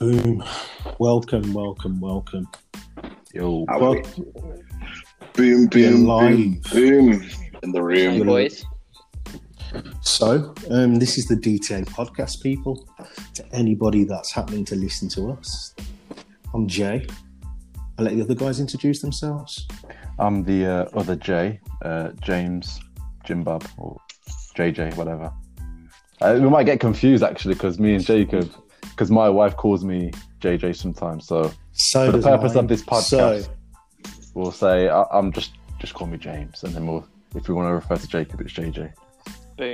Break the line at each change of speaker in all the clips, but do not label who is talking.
Boom. Welcome, welcome, welcome.
Yo,
How
Well,
are we? Boom,
We're
boom,
live.
boom, boom in the
hey
room.
boys.
so, um, this is the DTA podcast, people. To anybody that's happening to listen to us, I'm Jay. I'll let the other guys introduce themselves.
I'm the uh, other Jay, uh, James Jim Bob or JJ, whatever. Uh, we might get confused actually because me and Jacob, because my wife calls me JJ sometimes. So
So,
for the purpose
mine.
of this podcast,
So,
we'll say I- I'm just just call me James, and then we'll if we want to refer to Jacob, it's JJ.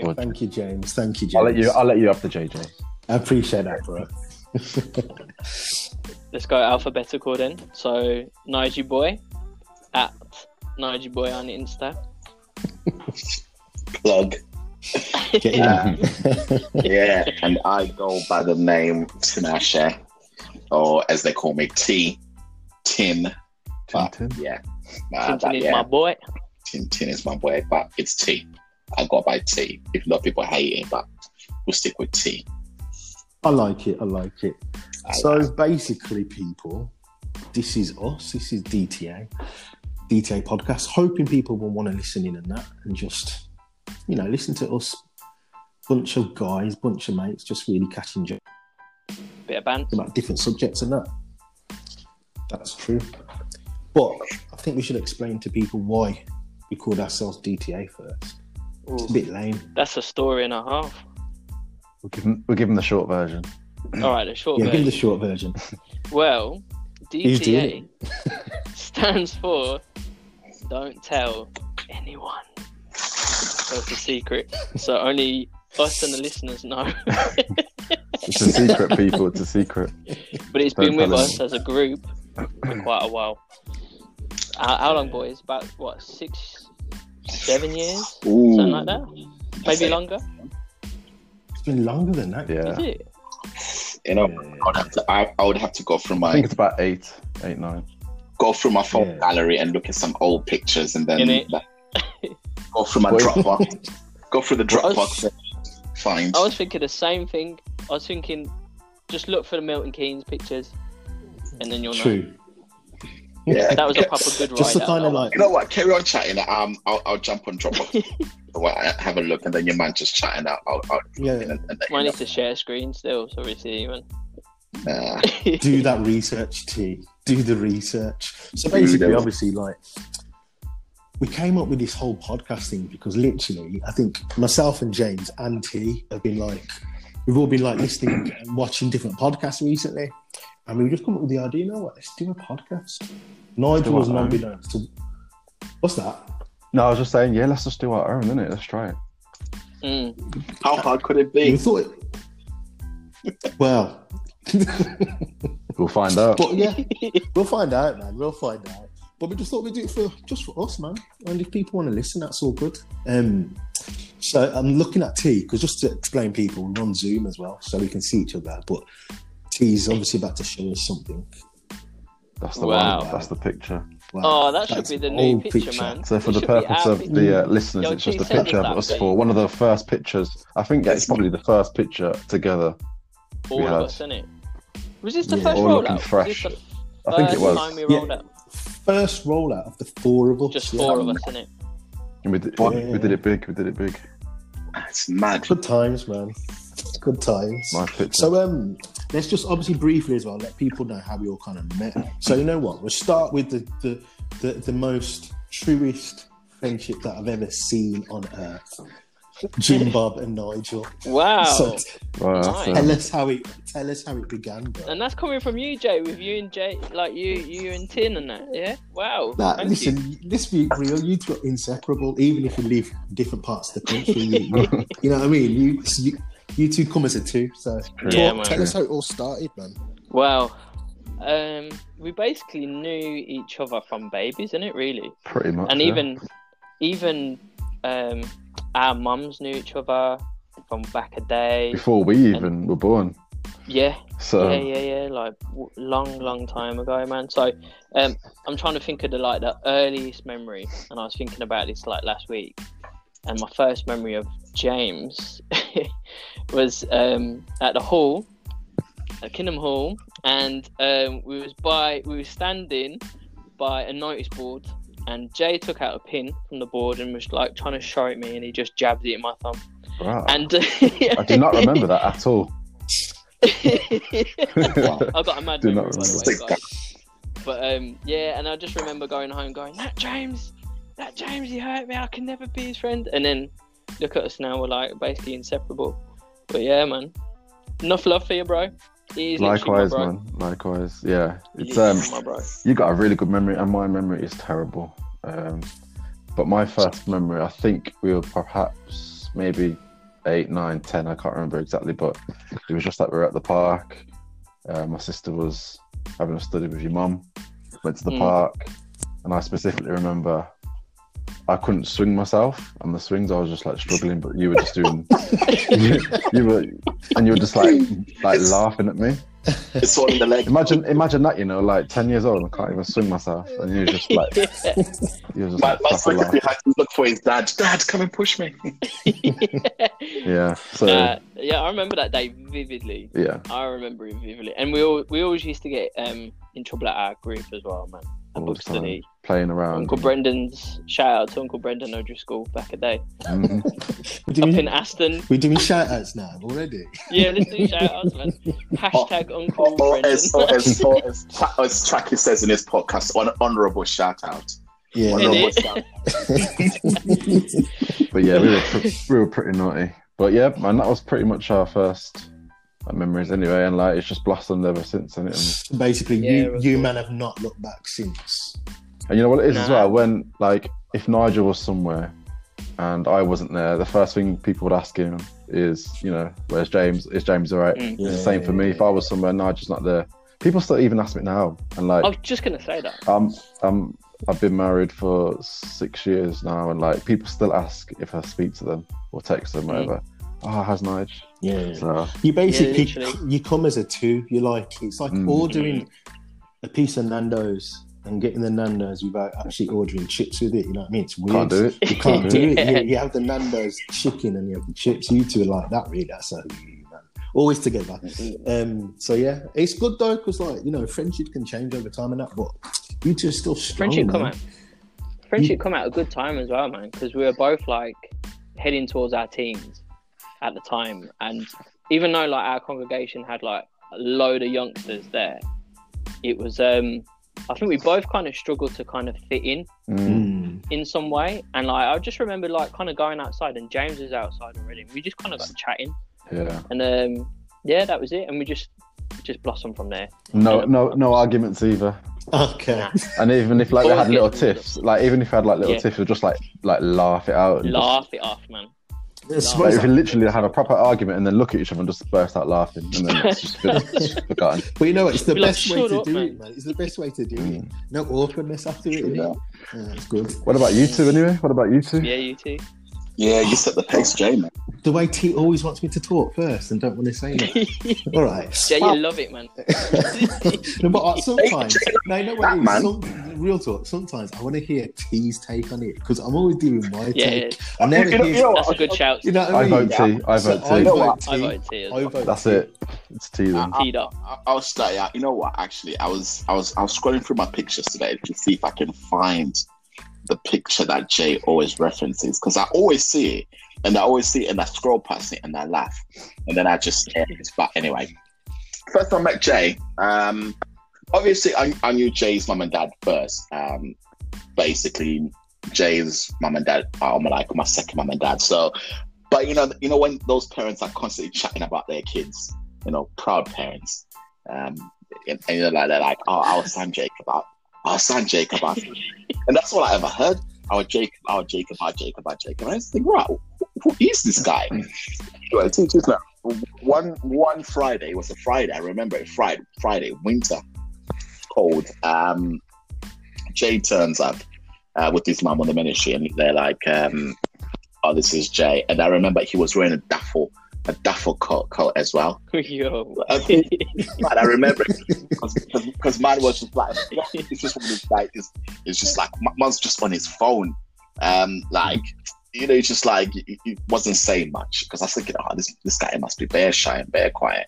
Or-
thank you, James. Thank you, James.
I'll let you. I'll let you have the JJ.
I appreciate that, bro.
Let's go alphabetical then. So Nige Boy at Nige Boy on Insta.
Plug.
Get in
Yeah. Yeah, and I go by the name Tinashe, or as they call me, T. Tin. But,
Tintin?
yeah. Nah,
Tintin
but
is
yeah,
my boy.
Tin, Tin is my boy, but it's T. I go by T. If a lot of people hate it, but we'll stick with T.
I like it. I like it.
I
So
like-
basically, people, this is us. This is DTA, DTA podcast. Hoping people will want to listen in and that, and just you know listen to us, bunch of guys, bunch of mates, just really catching jokes
Bit of banter.
about different subjects and that. That's true. But I think we should explain to people why we called ourselves DTA first. It's a bit lame.
that's a story and a half.
We'll give him. We'll give him the short version.
All right, the short
Yeah, give
version.
the short version.
Well, DTA stands for Don't Tell Anyone. So it's a secret. So only us and the listeners know.
It's a secret, people. It's a secret.
but it's
Don't
been with
tell
us as a group for quite a while. How, how long, boys? About what, six, seven years?
Ooh.
Something like that? Maybe
it.
longer?
It's been longer than that.
Yeah.
it?
You know,
Yeah, yeah.
I would have to, I, I would have to go through my.
I
my
think it's about eight, eight, nine.
go through my phone
Yeah.
gallery and look at some old pictures and then
Innit?
go through my
Wait.
Dropbox. go through the
I was-
Dropbox and find.
I was thinking the same thing. I was thinking, just look for the Milton Keynes pictures, and then you'll know.
True.
yeah.
That was a proper good
Just to
write-up.
kind of like
You know what? Carry on chatting. Um, I'll, I'll jump on Dropbox. well, have a look, and then your man just chatting. I'll, I'll, I'll
yeah.
and, and then,
I need to share screen still, so we see even.
Nah.
do that research, T. Do the research. So basically, obviously, like we came up with this whole podcast thing because literally, I think myself and James and T have been like, we've all been like listening and watching different podcasts recently, and we just come up with the idea. You know what? Let's do a podcast. Nigel
Do
was
our
not
own.
unbeknownst to. What's that?
No, I was just saying, yeah, let's just do our own, innit? Let's try it.
Mm.
How hard could it
We
be?
thought. Well,
We'll find out.
but yeah, we'll find out, man. We'll find out. But we just thought we'd do it for just for us, man. And if people want to listen, that's all good. Um, so I'm looking at T because just to explain, people we're on Zoom as well, so we can see each other. But T's obviously about to show us something.
That's the
Wow.
one. That's the picture.
Wow,
Oh, that should
that's
be the
an
new
old
picture, man.
So for
It
the purpose of
picture.
the uh, listeners,
Yo,
it's just a picture of us
please.
four. One of the first pictures. I think yeah, it's probably the first picture together.
all
we
of
had.
us, it? Was this the
Yeah,
first
all looking
rollout?
fresh.
Was this
I think it was.
time we
Yeah.
out?
First rollout of the four of us.
Just
yeah.
four of us, innit?
And we, did,
Yeah.
we did it big. We did it big.
It's mad.
Good times, man. Good times.
Nice.
So um, let's just obviously briefly as well let people know how we all kind of met. So you know what? We'll start with the the the, the most truest friendship that I've ever seen on earth. Jim Bob and Nigel.
Wow.
So
Wow,
nice.
that's,
tell us how it tell us how it began, bro.
and that's coming from you, Jay, with you and Jay, like you, you and Tin and that. Yeah. Wow.
Nah, listen,
you.
let's be real. You two are inseparable, even if you live different parts of the country. you, you, you know what I mean? You, you you two come as a two. So
Yeah,
talk- tell us how it all started, man.
Wow. Um, we basically knew each other from babies, isn't it? Really.
pretty much.
and
yeah.
even even um our mums knew each other from back a day.
Before we even were born.
yeah.
So
yeah yeah yeah like w- long long time ago man. So um i'm trying to think of the like the earliest memory and i was thinking about this like last week. And my first memory of james was um at the hall at Kingdom Hall, and um, we was by we were standing by a notice board, and Jay took out a pin from the board and was like trying to show it me, and he just jabbed it in my thumb.
Wow.
And
I do not remember that at all.
I got a mad
Do
memory, way, guys. But um, yeah, and I just remember going home, going, "That James, that James, he hurt me. I can never be his friend." And then look at us now, we're like basically inseparable. But yeah, man, enough love for you, bro.
Likewise, man. Likewise. Yeah. It's um you got a really good memory and my memory is terrible. Um but my first memory, I think we were perhaps maybe eight, nine, ten, I can't remember exactly, but it was just that we were at the park. Uh, my sister was having a study with your mum, went to the
Mm.
park, and I specifically remember I couldn't swing myself on the swings. I was just like struggling, but you were just doing, you, you were, and you were just like, like laughing at me.
It's all in the leg.
Imagine, imagine that, you know, like ten years old, and I can't even swing myself, and you're just like, you're just
My,
like,
my
proper
secretary
laugh.
had to look for his dad. Dad, come and push me.
yeah. So
Uh, yeah, I remember that day vividly.
yeah,
I remember it vividly, and we all we always used to get um in trouble at our group as well, man. At
all the
book study.
time playing around.
Uncle Brendan's shout out to Uncle Brendan O'Driscoll back a day.
Mm-hmm.
We're
up in Aston.
we're doing shout outs now already.
Yeah, let's do shout outs, man. Hashtag oh, Uncle
Or, or
Brendan.
as, or, as, or as, as Tracky says in his podcast, on honorable shout out.
Yeah.
Honorable
Innit?
shout
But yeah, we were pre- we were pretty naughty. But yeah, man, that was pretty much our first like, memories anyway, and like it's just blossomed ever since. And, and,
Basically,
Yeah,
you you
cool.
man have not looked back since.
and you know what it is as well. When like if Nigel was somewhere and I wasn't there, the first thing people would ask him is, you know, where's James? Is James alright?
Mm.
It's the same for me. If I was somewhere, and Nigel's not there. People still even ask me now, and like
I was just gonna say that.
um, um, I've been married for six years now, and like people still ask if I speak to them or text them,
Mm.
whatever. Oh, has Nige?
Yeah.
So
You basically
literally.
you come as a two. You like it's like
Mm.
ordering a piece of Nando's and getting the Nando's without actually ordering chips with it. You know what I mean? It's weird.
can't do it.
You can't do it. You, you have the Nando's chicken and you have the chips. You two are like that. Really, that's so you, man. Always together. Um. So yeah, it's good though because like you know friendship can change over time and that, but you two are still strong.
Friendship come
man.
out. Friendship come out a good time as well, man, because we were both like heading towards our teens at the time, and even though like our congregation had like a load of youngsters there, it was um I think we both kind of struggled to kind of fit in
mm,
in some way, and like I just remember like kind of going outside, and James was outside already, and we just kind of got chatting,
yeah,
and um yeah, that was it, and we just just blossomed from there.
no, no, no arguments either.
Okay.
Nah,
And even if like they
Always
had little
get rid of
tiffs, like even if they had like little
Yeah.
tiffs, we'd just like like laugh it out. and just-
laugh it off, man.
I
Like,
suppose
if we literally have a proper argument and then look at each other and just burst out laughing, and then it's just been forgotten.
But you know, what? it's the
Be like,
best way
"Shut
to
up,
do
man."
it, man. It's the best way to do
Mm.
it. No awkwardness after it.
Yeah.
innit? Yeah, it's good.
What about you two anyway? What about you two?
Yeah, you too.
Yeah, you set the pace, Jay, man.
The way T always wants me to talk first and don't want to say anything. All right.
Yeah, you love it, man.
no, but uh, sometimes, no, you know what
That man.
Some, real talk. Sometimes I want to hear T's take on it because I'm always doing my
Yeah,
take. I never
You know-
hear.
you know
That's a good shout.
You know what
I
I mean?
vote T. I
So
vote
I
T.
know
vote
what?
T.
I voted T as
I
well.
vote
That's
T.
it. It's T then.
I-
Teed up.
I- I'll start. Yeah, you know what? Actually, I was, I was, I was scrolling through my pictures today to see if I can find the picture that Jay always references because I always see it, and I always see it, and I scroll past it, and I laugh, and then I just yeah, it's But anyway, first I met Jay. Um, obviously, I, I knew Jay's mum and dad first. Um, basically, Jay's mum and dad are my, like my second mum and dad. So, but you know, you know when those parents are constantly chatting about their kids, you know, proud parents. Um, and, and you're like, they're like, oh, our son Jacob, our, our son Jacob, and that's all I ever heard. Our Jacob, our Jacob, our Jacob, our Jacob. And I just think, right, who, is this guy? Now one one Friday it was a Friday. I remember it. Friday, Friday, winter, cold. Um, Jay turns up uh, with his mom on the ministry, and they're like, um, "Oh, this is Jay." And I remember he was wearing a duffel, a duffel coat, coat as well.
Yo.
Man, I remember because man was just like, it's just like, it's, it's just like man's just on his phone, um, like you know, it's just like he, he wasn't saying much because I was thinking, oh, this this guy must be bare shy and bare quiet.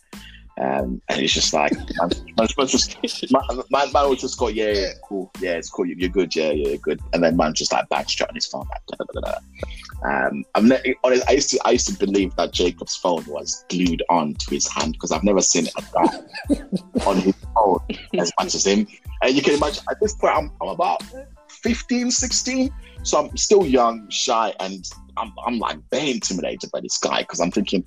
Um, and it's just like, man, man, man would just go, yeah, yeah, cool, yeah, it's cool, you're good, yeah, yeah, you're good. And then man just like backstrap on his phone, like, da, da, da. Um, I'm ne- honest, I used to, I used to believe that Jacob's phone was glued on to his hand because I've never seen a guy on his phone as much as him. And you can imagine at this point, I'm, I'm about 15, 16. So I'm still young, shy, and I'm, I'm like very intimidated by this guy because I'm thinking,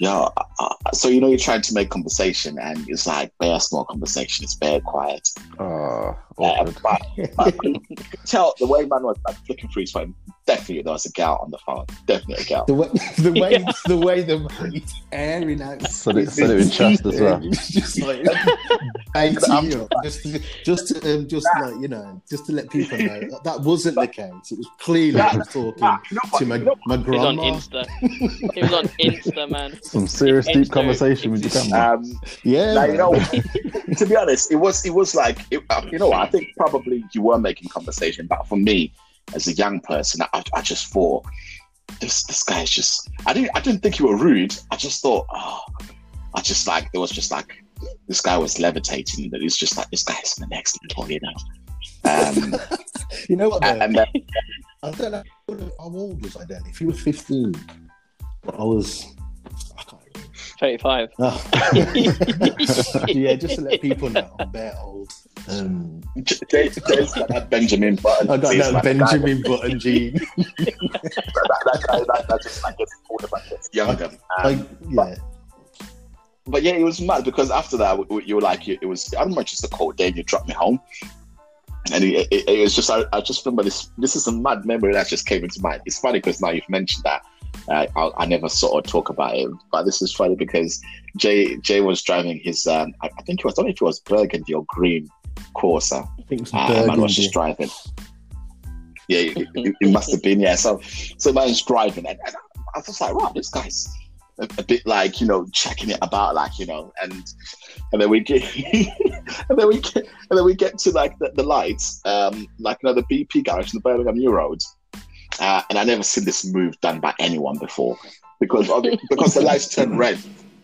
yeah. Uh, so you know, you're trying to make conversation, and it's like bare small conversation. It's very quiet.
Oh,
Uh, but, but tell the way man was like flicking through his phone. Definitely, there was a gal on the phone. Definitely a gal.
The way, the way,
Yeah.
the way the he's airing out.
Said it- said it in chest as well.
It's just like baiting you just, to, just to, um, just like you know, just to let people know that, that wasn't the case. It was clearly I was talking
Nah, you
to my,
You know
my
He was on
grandma.
Insta. He was on Insta, man.
Some serious deep
Insta.
conversation with your camera.
Um,
Yeah,
Like, you know, to be honest, it was it was like it, uh, you know I think probably you were making conversation, but for me, as a young person, I, I just thought this this guy is just I didn't I didn't think you were rude. I just thought oh, I just like there was just like this guy was levitating. That it's just like this guy's the next level, you know. Um,
you know what? Though?
and then
I don't know how old was I then. If he was fifteen, I was. I can't
35.
Oh. yeah, just to let people know, I'm bare old. Um,
J- Jay, Jay's got that Benjamin Button.
I got that
like,
Benjamin Button gene.
That, that, that, guy, that, that just like gets older, but gets younger. Um,
I, yeah,
but yeah, it was mad because after that, w- w- you were like, it was, I remember just a cold day and you dropped me home. And it, it, it was just, I, I just remember this, this is a mad memory that just came into mind. It's funny because now you've mentioned that. Uh, I, I never sort of talk about it, but this is funny because Jay Jay was driving his, um, I, I think it was, I don't know if it was burgundy or green Corsa.
I think it was
Uh, man was just driving. Yeah, it, it- it must have been. Yeah, so so man's driving, and, and I was just like, wow, this guy's a, a bit like you know checking it about, like you know, and and then we get and then we get and then we get to like the, the lights, um, like you know the BP garage in the Birmingham New Road, uh, and I never seen this move done by anyone before because because the lights turned red.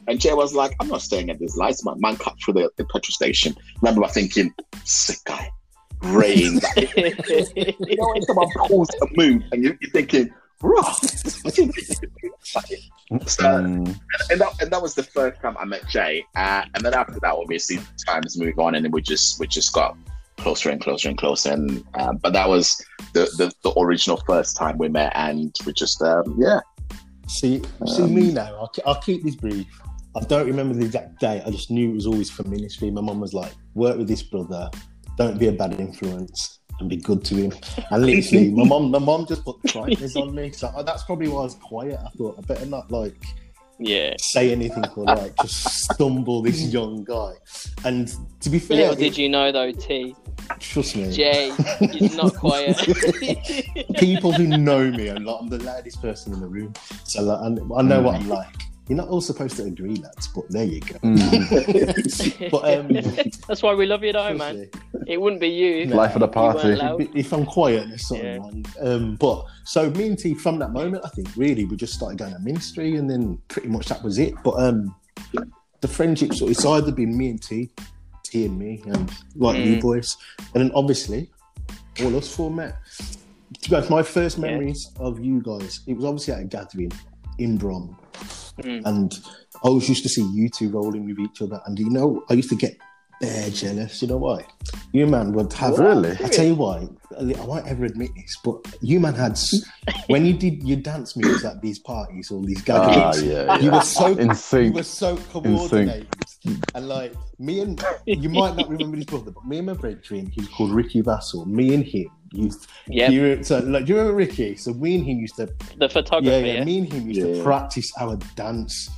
And Jay was like, I'm not staying at these lights, man. Man cut through the, the petrol station. Remember thinking, sick guy, rain. you know when someone pulls a move and you, you're thinking, raw.
Mm,
and that, and that was the first time I met Jay. Uh, and then after that, obviously, times move on, and then we just we just got closer and closer and closer. And um, but that was the, the the original first time we met, and we just um, yeah.
See, see
Um,
me now. I'll, I'll keep this brief. I don't remember the exact date. I just knew it was always for ministry. My mum was like, "Work with this brother. Don't be a bad influence, and be good to him." And literally, my mum, my mum just put brightness on me. So uh, that's probably why I was quiet. I thought I better not like
yeah.
say anything or like just stumble this young guy. And to be fair,
Little did you know, though, T.
trust me,
Jay is not quiet.
people who know me are like I'm the loudest person in the room. So like, I, I know what I'm like. You're not all supposed to agree, lads, but there you go.
mm.
but um,
That's why we love you, though, man. It wouldn't be you. if
Life of the party.
if I'm quiet, there's something
Yeah.
wrong. Um, but so me and T, from that moment, I think really we just started going to ministry, and then pretty much that was it. But um, the friendship sort it's either been me and T, T and me, and like you
Mm.
boys, and then obviously all us four met. To be honest, my first
Yeah.
memories of you guys, it was obviously at a gathering in Brom,
Mm.
and I was used to see you two rolling with each other, and you know, I used to get bare jealous. You know why? You man would have
Really?
I tell you why. I won't ever admit this, but you man had when you did your dance moves at these parties or these
Ah,
gatherings.
yeah,
You were so
In
you were so coordinated, and like me and you might not remember his brother, but me and my brethren, he was called Ricky Vassell. Me and him used.
Yep.
You so like, do you remember Ricky? So me and him used to
The photographer,
yeah,
yeah.
yeah. Me and him used
Yeah.
to practice our dance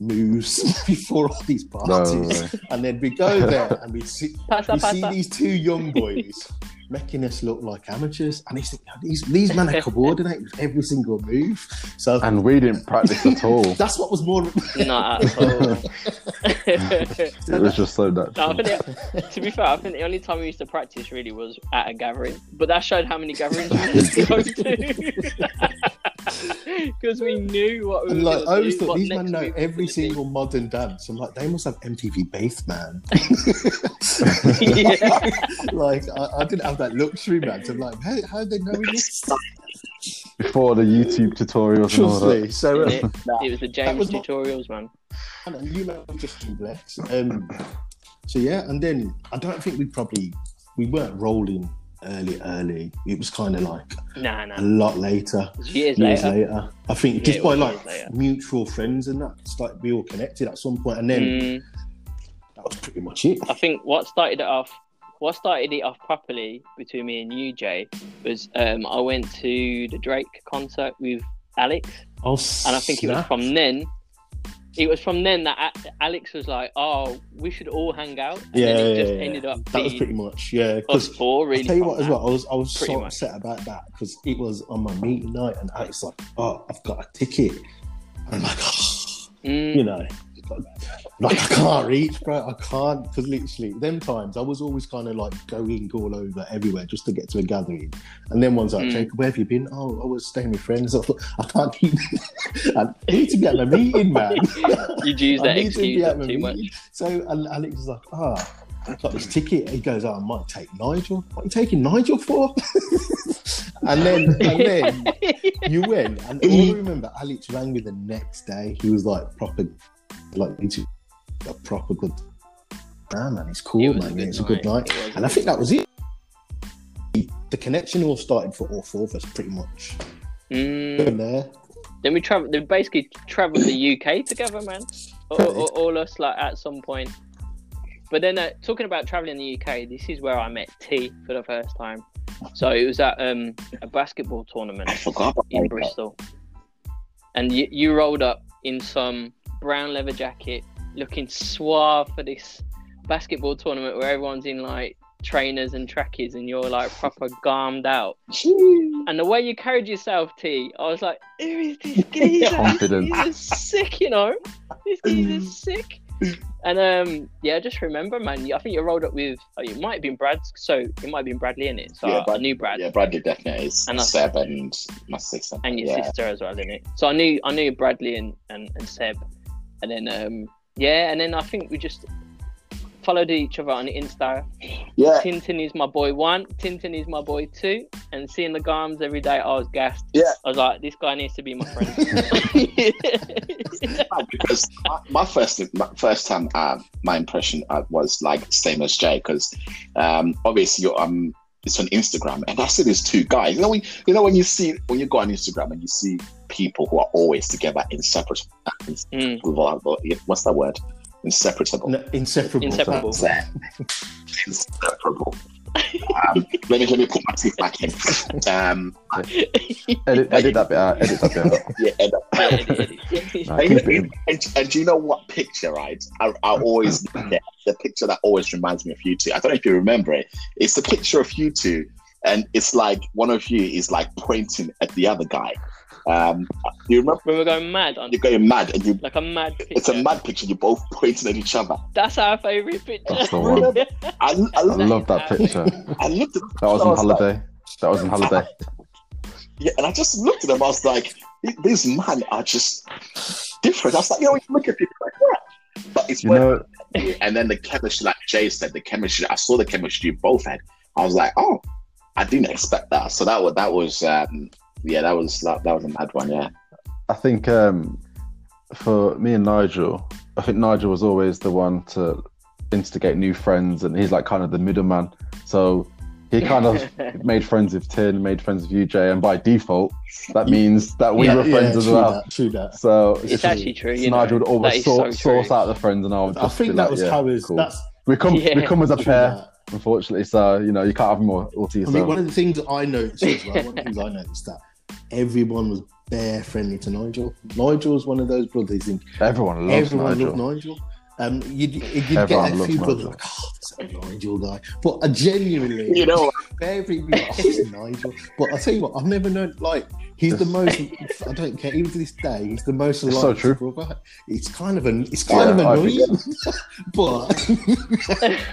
moves before all these
No
parties,
way.
and then we go there and we see
Passa,
we see these two young boys making us look like amateurs, and it's, these these men are coordinated with every single move. So
And we didn't practice at all.
that's what was more.
Not at all.
It was just so
No,
natural.
think the, to be fair, I think the only time we used to practice really was at a gathering. But that showed how many gatherings we used to go to. because we knew what we
And
were
like, I
gonna
always
do,
thought these men know every
gonna be.
single modern dance. I'm like, they must have MTV Bass, man.
yeah.
like, I, I didn't have that luxury, man. So I'm like, how, how they know this?
Before the YouTube tutorials and all that.
So, uh,
it, it was the James
was my-
tutorials, man.
and you know, just too blessed. Um, so yeah, and then I don't think we probably we weren't rolling early, early. It was kind of like
Nah,
a
nah.
lot later.
Years,
years
later.
later. I think
Yeah,
just
it
by
was
like
years later.
mutual friends and that, it's like we all connected at some point, and then
Mm,
that was pretty much it.
I think what started it off, what started it off properly between me and you, Jay, was um, I went to the Drake concert with Alex,
Oh,
and I think it was from then. It was from then that Alex was like, "Oh, we should all hang out." And
Yeah,
then it
yeah,
just
yeah,
ended up
That was pretty much yeah. Because
four. Really,
I'll tell you what, as well, I was I was
Pretty
so
much.
upset about that because it was on my meeting night, and Alex like, "Oh, I've got a ticket." And I'm like, oh,
Mm,
you know, like I can't reach, bro. I can't because literally, them times I was always kind of like going all over everywhere just to get to a gathering. And then one's like,
Mm.
Jacob, where have you been? Oh, I was staying with friends. I, thought, I can't keep. I need to be at my meeting, man.
You'd use that
to
excuse
at
up
my
much.
So Alex is like, ah. I got this ticket. He goes, oh, I might take Nigel. What are you taking Nigel for? and then, and then you went, and all I remember, Alex rang me the next day. He was like proper, like he's a proper good man, man. It's cool,
was a
man.
good
It's a good night,
It was a
and I think that was it. The connection all started for all four of us, pretty much.
Mm,
there,
then we travel. They basically travelled the UK together, man. All, all, all us like at some point. But then uh, talking about traveling the UK, this is where I met T for the first time. So it was at um, a basketball tournament
I forgot about
in
that.
Bristol, and you, you rolled up in some brown leather jacket, looking suave for this basketball tournament where everyone's in like trainers and trackies, and you're like proper garmed out. And the way you carried yourself, T, I was like, who is this geezer?
Confident.
He's sick, you know. This geezer's sick. And um, yeah, just remember, man. I think you rolled up with. Oh, it might have been Brad. So it might have been Bradley in it. So
Yeah,
I,
Brad-
knew Brad
Yeah, Bradley definitely is
And I-
Seb and my sister.
and your
yeah.
sister as well in it. So I knew I knew Bradley and, and, and Seb, and then um, yeah, and then I think we just followed each other on Insta.
Yeah,
Tintin is my boy one. Tintin is my boy two. And seeing the Garms every day, I was gassed.
Yeah.
I was like, this guy needs to be my friend.
because my, my first my first time uh, my impression uh, was like same as Jay because um, obviously you're, um it's on Instagram and I see these two guys. You know when you know when you see when you go on Instagram and you see people who are always together inseparable.
Mm.
What's that word? Inseparable.
no, inseparable.
Inseparable.
Inseparable. Um, let me let me put my teeth back in. Um,
Edit, edit that bit out. Edit that bit out.
yeah, and,
Nah,
and,
keep
and, and do you know what picture, right? I, I always get the picture that always reminds me of you two. I don't know if you remember it. It's the picture of you two, and it's like one of you is like pointing at the other guy. Um, you remember
when we're going mad on
you're going mad, and you.
like a mad picture.
It's a mad picture. You're both pointing at each other.
That's our favourite picture.
That's the one.
I, I,
I
looked-
love that picture.
I looked at
That was
I
on
was like-
holiday. That was on holiday.
Yeah, and I just looked at them. I was like, these men are just different. I was like, you know, you look at people like that, but it's
You
when
know,
and then the chemistry, like Jay said, the chemistry. I saw the chemistry you both had. I was like, oh, I didn't expect that. So that was that was um, yeah, that was that, that was a mad one. Yeah,
I think um, for me and Nigel, I think Nigel was always the one to instigate new friends, and he's like kind of the middleman. So he kind of made friends with Tin, made friends with UJ, and by default, that means that we
Yeah,
were friends
yeah,
as
true
well.
That, true that.
So
It's
just-
actually true. You know,
Nigel would always sort,
so
source
true.
out the friends, and I would
I think
be
that
like,
was
yeah,
how it's.
cool.
That's
we come
Yeah.
we come as a pair,
that.
unfortunately. So you know you can't have them all, all to
I mean, one of the things that I noticed as well, one of the things I noticed that everyone was bare friendly to Nigel. Nigel was one of those brothers.
Everyone loves
everyone
Nigel.
loved Nigel. Um, you'd, you'd get a few brothers like, oh, that's a Nigel guy. But I genuinely,
you know,
very like, oh, it's Nigel. But I tell you what, I've never known like he's the most. I don't care. Even to this day, he's the most
It's so true.
brother. It's kind of an. It's kind
Yeah,
of annoying, but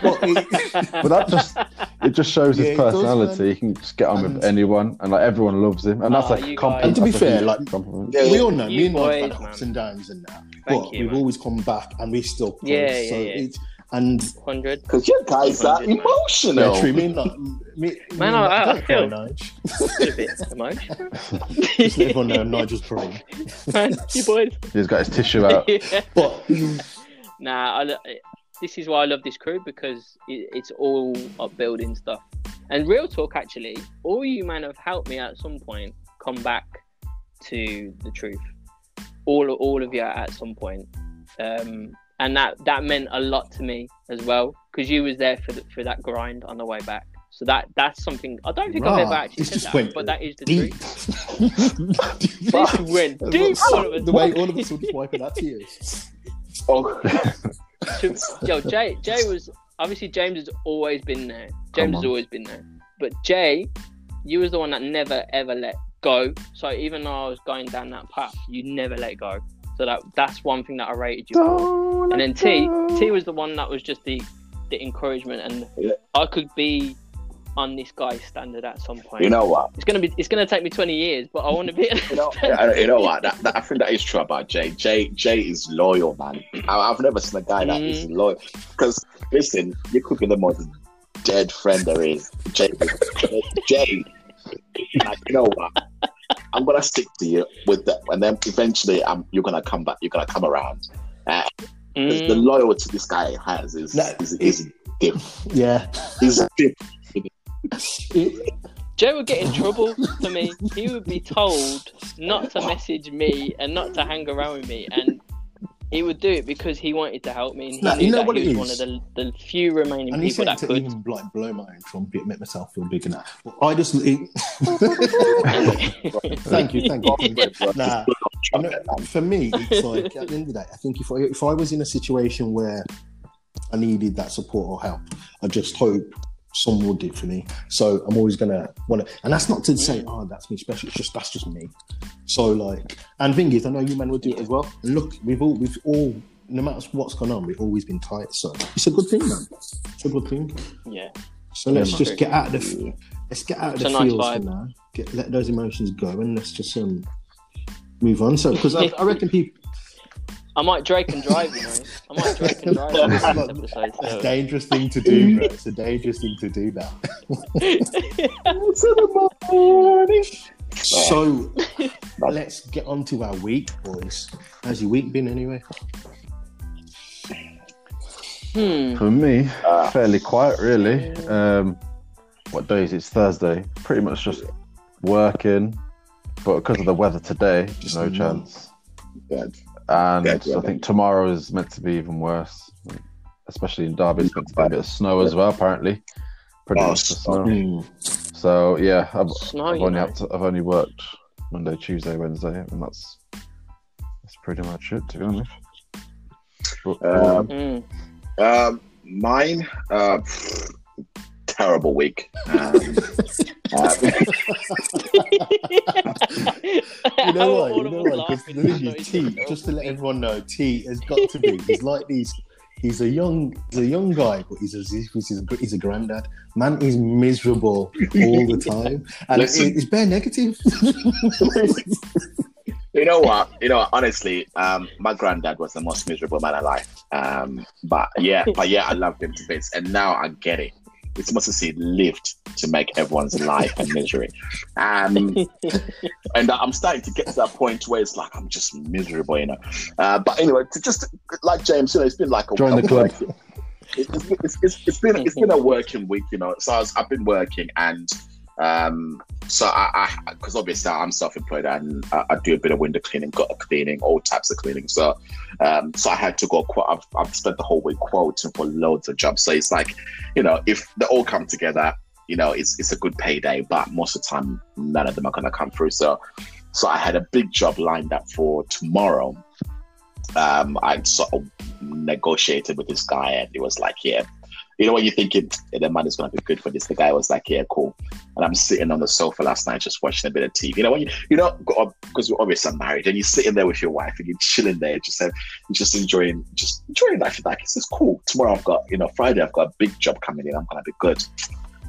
but it,
But that just it just shows
Yeah,
his
it does,
personality.
man.
he can just get on
And-
with anyone, and like everyone loves him, and that's
Oh,
like a compliment.
And to be fair, like-
compliment.
Yeah,
we all know,
You
me and Nigel had ups and downs and that,
Thank
but
you,
we've
man.
always come back and we still close.
Yeah, yeah,
so
yeah.
It's, and
Hundred.
Because you guys are
100, man.
emotional.
literally, me and like, me,
Man,
me
I- I- I
don't
feel-
Nige.
a bit emotional.
Just let everyone know Nigel's crying.
Man, you boys.
He's got his tissue out.
Yeah.
But
Nah, I, this is why I love this crew because it, it's all upbuilding stuff. And real talk, actually, all you man have helped me at some point come back to the truth. All, all of you at some point, um, and that that meant a lot to me as well because you was there for the, for that grind on the way back. So that that's something I don't think I've ever actually
this
said
just
that,
went
but that is the
deep.
truth. This went deep. all
the way all of us were just wiping our tears.
Oh,
to, yo, Jay, Jay was obviously James has always been there. James has always been there, but Jay, you was the one that never ever let go. So even though I was going down that path, you never let go. So that that's one thing that I rated you for. And then T, T was the one that was just the the encouragement, and
Yeah.
I could be on this guy's standard at some point.
you know what?
it's gonna be it's gonna take me twenty years, but I want to be.
You know, you know what? That, that, I think that is true about Jay. Jay, Jay is loyal, man. I, I've never seen a guy that is
Mm.
loyal. Because listen, you could be the most dead friend there is. Jay, Jay, like, you know what? I'm gonna stick to you with that, and then eventually, I'm you're gonna come back. You're gonna come around. Uh, 'cause The
Mm,
loyalty this guy has is
No,
is, is, different.
Yeah.
Is different.
It-
Joe would get in trouble for me. He would be told not to message me and not to hang around with me, and he would do it because he wanted to help me. And he
Nah, you know what
he
it
was
is?
one of the, the few remaining
and he
people
said
that
to
could.
even like blow my own trumpet, make myself feel big enough. But I just it, thank you, thank you. Nah, you know, for me, it's like at the end of the day, I think if I if I was in a situation where I needed that support or help, I just hope someone would do for me. So I'm always gonna want to, and that's not to say, oh, that's me special. It's just that's just me. So like, and thing is, I know you men would do it as well. And look, we've all we've all. No matter what's gone on, we've always been tight. So it's a good thing, man. It's a good thing.
yeah,
So let's just get out of the let's get out of the
nice
feels for now. Get let those emotions go and let's just um move on. So because I, I reckon people
I might Drake and drive. You know, I might Drake and drive. on this
It's
episode,
it's a dangerous thing to do. Bro. It's a dangerous thing to do that. So let's get on to our week, boys. How's your week been anyway?
Hmm.
For me,
Uh,
fairly quiet, really. Um, what day is it? It's Thursday. Pretty much just working, but because of the weather today,
Just
no chance.
Good.
And
Good, yeah.
I think tomorrow is meant to be even worse, especially in Derby. It's meant to be a bit of snow as well, apparently. Pretty
Oh,
much
snow.
snow. So yeah, I've,
Snow,
I've only had to, I've only worked Monday, Tuesday, Wednesday, and that's that's pretty much it. To be honest. But,
Um,
Hmm.
Um, mine, uh, terrible week. Um, uh,
You know what? You know what? Because
laughing,
the thing
even though
is,
it's
T. Just to let everyone know, T has got to be. He's like these. He's a young, he's a young guy, but he's a he's a, he's a granddad. Man is miserable all the time, and
Listen.
it's bare negative.
you know what? You know, what? honestly, um, my granddad was the most miserable man alive. Um, but yeah, but yeah, I loved him to bits, and now I get it. It's must have lived to make everyone's life a misery. Um, and I'm starting to get to that point where it's like I'm just miserable, you know. Uh, but anyway, to just like James, you know, it's been like a
Join the club.
working- it- it's, it's, it's, it's been it's been a working week, you know. So I was, I've been working, and um, so I because obviously I'm self-employed and I, I do a bit of window cleaning, gutter cleaning, all types of cleaning. So um, so I had to go. Qu- I've, I've spent the whole week quoting for loads of jobs. So it's like, you know, if they all come together, you know, it's it's a good payday. But most of the time, none of them are to come through. So so I had a big job lined up for tomorrow. Um, I sort of negotiated with this guy, and it was like, yeah. You know what you're thinking yeah, the money's gonna be good for this, the guy was like, "Yeah, cool." And I'm sitting on the sofa last night just watching a bit of TV. You know when you, you know, because you're obviously married, and you're sitting there with your wife and you're chilling there, just uh, just enjoying, just enjoying life. Like it's just cool. Tomorrow I've got, you know, Friday I've got a big job coming in. I'm gonna be good.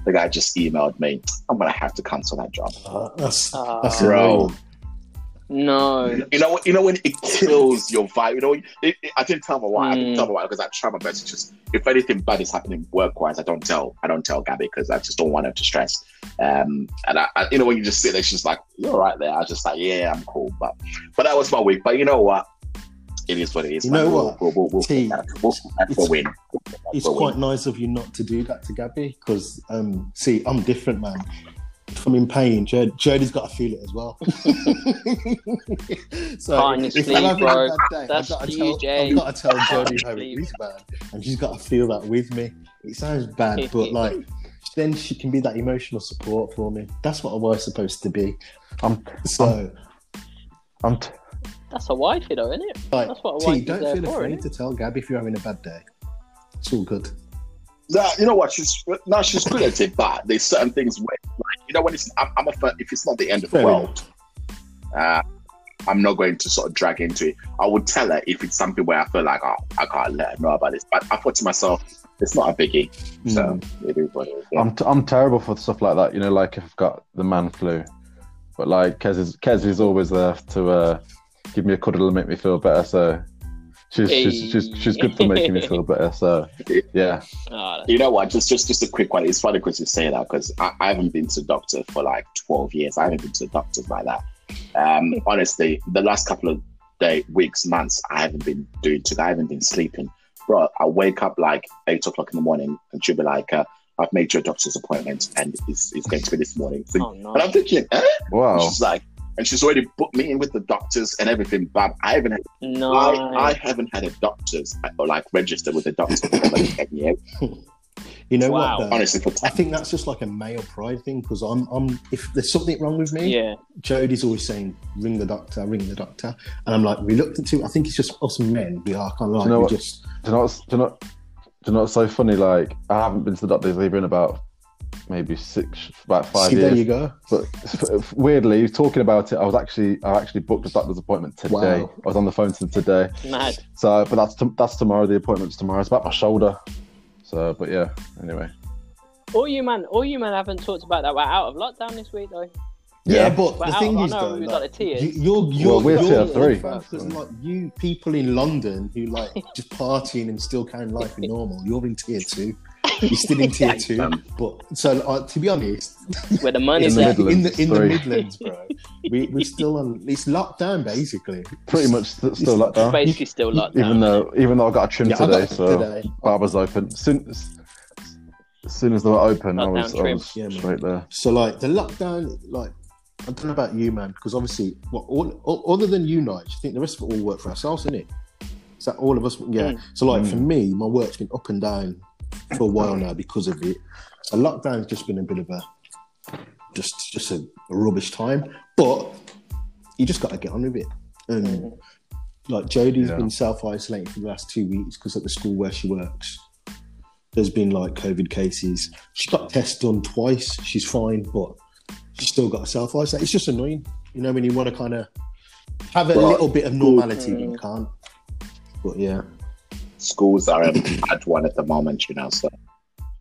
the guy just emailed me. I'm gonna have to cancel that job.
Uh, that's
Ah.
that's
Bro.
annoying.
No.
You know, you know when it kills your vibe. You know, it, it, I didn't tell my wife. I didn't
Mm.
tell my wife because I try my best to just. If anything bad is happening work wise, I don't tell. I don't tell Gabby because I just don't want her to stress. Um, and I, I, you know, when you just sit there, she's like, "You're right there." I was just like, "Yeah, I'm cool." But, but that was my week. But you know what? It is what it is.
You know what?
We'll, we'll, we'll,
T,
we'll, we'll, we'll win.
It's
We'll
quite
win.
nice of you not to do that to Gabby because, um, see, I'm different, man. If I'm in pain, Jod- Jodie's got to feel it as well. so
Heart on your
if I'm having
bro.
a bad day,
That's
I've got to tell,
Jay.
I've got to tell Jodie
your
how it
sleeve.
is, man, and she's got to feel that with me. It sounds bad, but like then she can be that emotional support for me. That's what a wife's supposed to be.
I'm,
So,
I'm, t-
That's a wifey though, isn't it?
like,
That's what a
T,
wife is
don't feel
for,
afraid
innit?
to tell Gabby if you're having a bad day. It's all good.
Nah, you know what? She's now she's good at it, but there's certain things where, like, you know, when it's I'm, I'm a fan, if it's not the end of the
Fair
world, uh, I'm not going to sort of drag into it. I would tell her if it's something where I feel like oh, I can't let her know about this. But I thought to myself, it's not a biggie, so
Mm.
it is what it is. Yeah.
I'm, t- I'm terrible for stuff like that. You know, like if I've got the man flu, but like Kez is, Kez is always there to uh, give me a cuddle and make me feel better. So she's she's, she's she's good for making me feel better. So yeah,
Ah,
You know what? Just just just a quick one. It's funny because you say that because I, I haven't been to the doctor for like twelve years. I haven't been to the doctors like that. Um, honestly, the last couple of day, weeks, months, I haven't been doing too. I haven't been sleeping, bro. I wake up like eight o'clock in the morning, and she'll be like, uh, "I've made your doctor's appointment, and it's, it's going to be this morning." So-
Oh no.
and I'm thinking, eh?
wow.
she's like, and she's already booked me in with the doctors and everything. But I haven't,
No.
I, I haven't had a doctor's or like registered with a doctor for like ten years.
You know
Wow.
what? Though?
Honestly, for
I think that's just like a male pride thing because I'm, I'm. If there's something wrong with me,
yeah.
Jodie's always saying, "Ring the doctor, ring the doctor," and I'm like reluctant to. I think it's just us men. We are kind of like
you know
we
what?
just.
Do you know what's, do you know, do you know what's so funny? Like I haven't been to the doctor's either in about maybe six, about five
See, there you go.
But f- weirdly, talking about it, I was actually I actually booked a doctor's appointment today.
Wow.
I was on the phone to today.
Mad.
So, but that's t- that's tomorrow. The appointment's tomorrow. It's about my shoulder. So, but yeah. Anyway,
All you man, all you man haven't talked about that we're out of lockdown this week though.
Yeah,
Yeah.
but the
out-
thing is,
know
though,
we've
like,
got the tiers.
you, you're you're,
Well, we're
you're
tier three.
because like you people in London who like just partying and still carrying life in normal. You're in tier two. You're still in tier two. But so uh, to be honest,
Where the money's
In the
at.
Midlands,
in the in the
three.
Midlands, bro, we we're still on. It's locked down basically.
pretty much st- still locked down.
Basically still locked down.
Even though even though I got a trim
Yeah,
today, so
today.
barber's open. Soon, as soon as they were open, I was, I was
Yeah,
straight there.
So like the lockdown, like I don't know about you, man, because obviously, what all, all, other than you, Nige, I think the rest of it all work for ourselves, isn't it? Is that all of us? Yeah.
Mm.
So like
Mm.
for me, my work's been up and down for a while now because of it. So lockdown's just been a bit of a just just a, a rubbish time, but you just got to get on with it. And like Jodie's
Yeah.
been self isolating for the last two weeks because at the school where she works, there's been like COVID cases. She got tests done twice. She's fine, but she's still got to self isolate. It's just annoying, you know, when you want to kind of have a
Right.
little bit of normality, but
Mm.
you can't. But yeah,
schools are um, at one at the moment, you know. So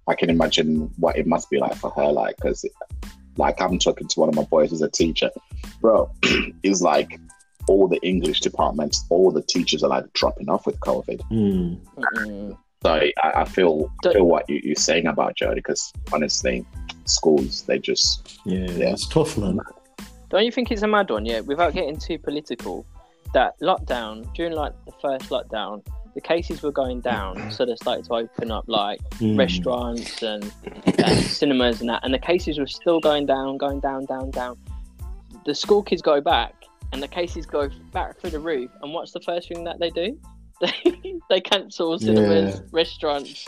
I can imagine what it must be like for her, like, because, like, I'm talking to one of my boys who's a teacher, bro. It's like all the English departments, all the teachers are like dropping off with COVID.
Mm.
So I, I feel I feel what you, you're saying about Jodie, because honestly, schools they just
yeah,
Yeah.
it's tough, man.
Don't you think it's a mad one? Yeah, without getting too political, that lockdown during like the first lockdown, the cases were going down, so they started to open up like
Mm.
restaurants and, and cinemas and that, and the cases were still going down, going down, down, down. The school kids go back, and the cases go back through the roof. And what's the first thing that they do? They they cancel cinemas,
Yeah.
restaurants,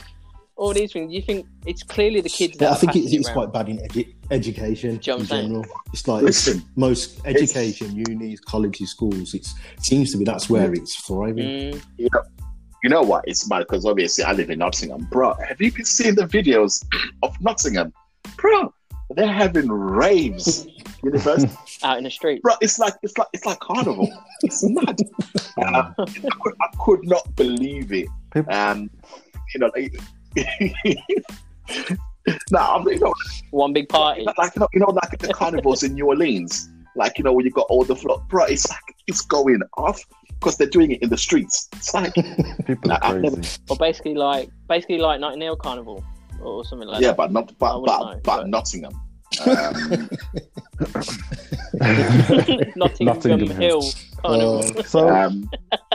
all these things. You think it's clearly the kids that
Yeah, I think it's,
it
it's quite bad in edu- education
you know
in
saying?
general. It's like
listen.
most education, unis, colleges, schools. It's, it seems to be that's where it's thriving.
Mm,
You know, you know what? It's mad because obviously I live in Nottingham, bro. Have you been seeing the videos of Nottingham, bro? They're having raves, university.
out in the street.
bro. It's like it's like it's like carnival. It's mad. Um, I, could, I could not believe it. Um, you know, like, No, I'm you know,
One big party.
like you know, you know, like the carnivals in New Orleans, like you know, when you got all the flock, bro, it's like it's going off because they're doing it in the streets. It's like,
People are
Nah, I've never-
crazy.
Or basically like basically like Nightingale Carnival or something like
yeah,
that.
but not, but
wouldn't
but,
know,
but
but-
Nottingham. Um,
Nottingham,
Nottingham
Hill
Hill.
Carnival.
Uh,
so,
um,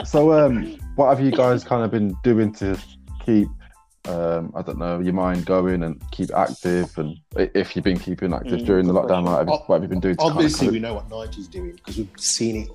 so um, what have you guys kind of been doing to keep, um, I don't know, your mind going and keep active? And if you've been keeping active
Mm,
during the lockdown, what have, you, what have you been doing? To kind of
obviously, we know what Nigel's doing because we've seen it.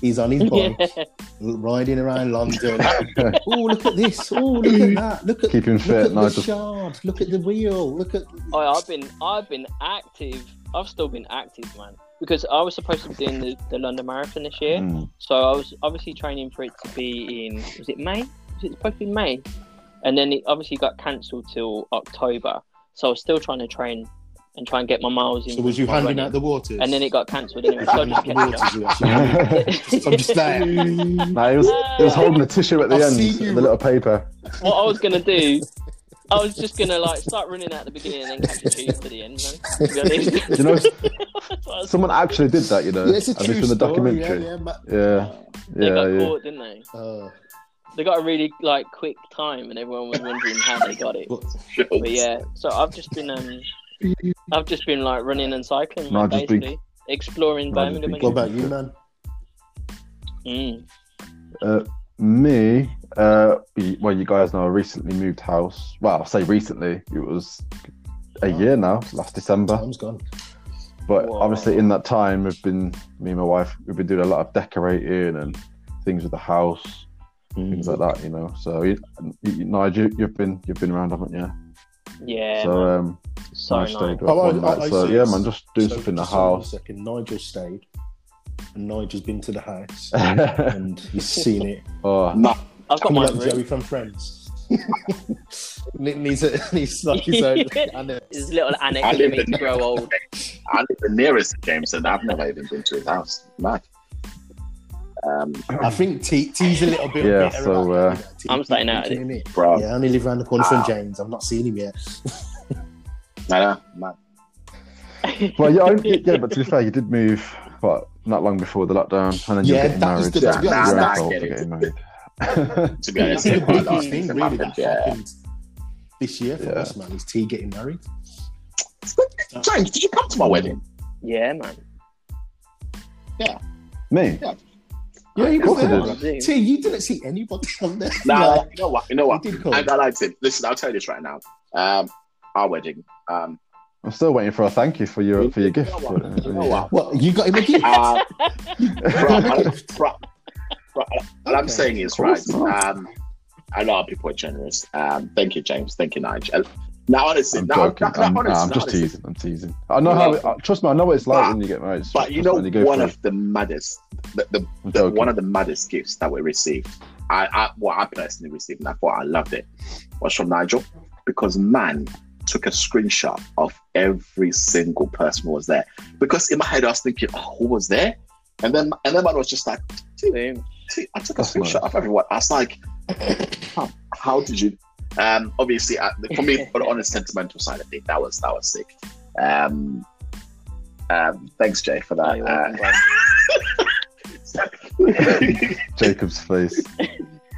He's on his bike,
yeah.
riding around London. oh, look at this! Oh, look at that! Look at
Keeping
look
fit,
at the
Nigel.
shard! Look at the wheel! Look at
Oh, I've been I've been active. I've still been active, man. Because I was supposed to be doing the, the London Marathon this year.
Mm.
So I was obviously training for it to be in was it May? Was it supposed to be May? And then it obviously got cancelled till October. So I was still trying to train and try and get my miles in.
So was you handing
running.
out the waters?
And then it got cancelled anyway. So I
handing
just
out the
kept it
waters. You actually. I'm just there.
Nah, it was, it was holding a tissue at the
I've
end,
seen
the little paper.
what I was gonna do, I was just gonna like start running at the beginning and then catch a tube to the end, man. To.
You know,
That's what I was-
someone actually did that, you know.
Yeah, it's a
and
true
this was a
story.
documentary.
Yeah, yeah, ma-
Yeah,
they
yeah,
got
yeah.
caught, didn't they?
uh,
They got a really like quick time, and everyone was wondering how they got it.
but
But yeah, so I've just been um, I've just been like running and cycling,
No,
man,
just been-
basically exploring
No, just
Birmingham.
what about you, man?
Mm.
Uh, me, uh, well, you guys know I recently moved house. Well, I say recently, it was a
Oh.
year now, last December.
Time's gone.
But
Whoa.
obviously, in that time, we've been me and my wife, we've been doing a lot of decorating and things with the house, things like that, you know. So, you, you, Nigel, you've been you've been around, haven't you?
Yeah,
so,
man,
um,
so
I
nice.
stayed
Oh, I-
one
I-
night.
I
so yeah, man, just doing
So,
stuff in the
just hold on a
house.
second. Nigel stayed, and Nigel's been to the house, and he's seen it.
Oh, no,
I've got
Come
my
on,
room.
Joey from Friends. needs a, needs like his own. and
His little annex
I
for
live
me
in-
to grow old.
I live the nearest to James, and I've never even been to his house. Mad. Um,
I think T, T's a little bit.
Yeah,
bitter
so,
about
uh,
that, you know, T-
I'm staying out of it.
bro,
Yeah, I only live around the corner from James. I've not seen him yet.
I know, mad.
well, yeah, I- yeah, but to be fair, you did move what not long before the lockdown, and then
Yeah,
you're getting
that was
married.
the-
so
to be
you're
honest,
not
I get
getting married.
To be honest,
the biggest thing,
thing
really, that
yeah.
happened this year for
Yeah.
us, man. Is T getting married?
James, did you come to my wedding?
yeah, man. Yeah.
Me?
Yeah, he was there.
did.
T, you didn't see anybody on there.
No, you know what? You know what?
He did come.
I, I liked it. Listen, I'll tell you this right now. Um, our wedding. Um,
I'm still waiting for a thank you for your for your gift.
You know what? You know what?
What you got him a gift?
uh, bro,
Got him gift?
bro, bro, what I'm saying is right. Um, a lot of people are generous. Um, thank you, James. Thank you, Nigel. Now, honestly,
I'm
now,
joking.
now, now,
I'm, nah,
honestly,
I'm just
honestly,
teasing. I'm teasing. I know how. It, uh, trust me, I know what it's like
But-
when you get married.
But
just-
you know,
when you go
one
through
of the maddest, the, the, the
joking.
one of the maddest gifts that we received, I, I what I personally received, and I thought I loved it, was from Nigel because man took a screenshot of every single person who was there. Because in my head I was thinking, oh, who was there? And then and then man was just like, See, I took a screenshot of everyone. I was like, how, how did you? Um, obviously, uh, for me, but on the sentimental side of it, that was that was sick. Um, um, thanks, Jay, for
Oh,
that.
Jacob's face.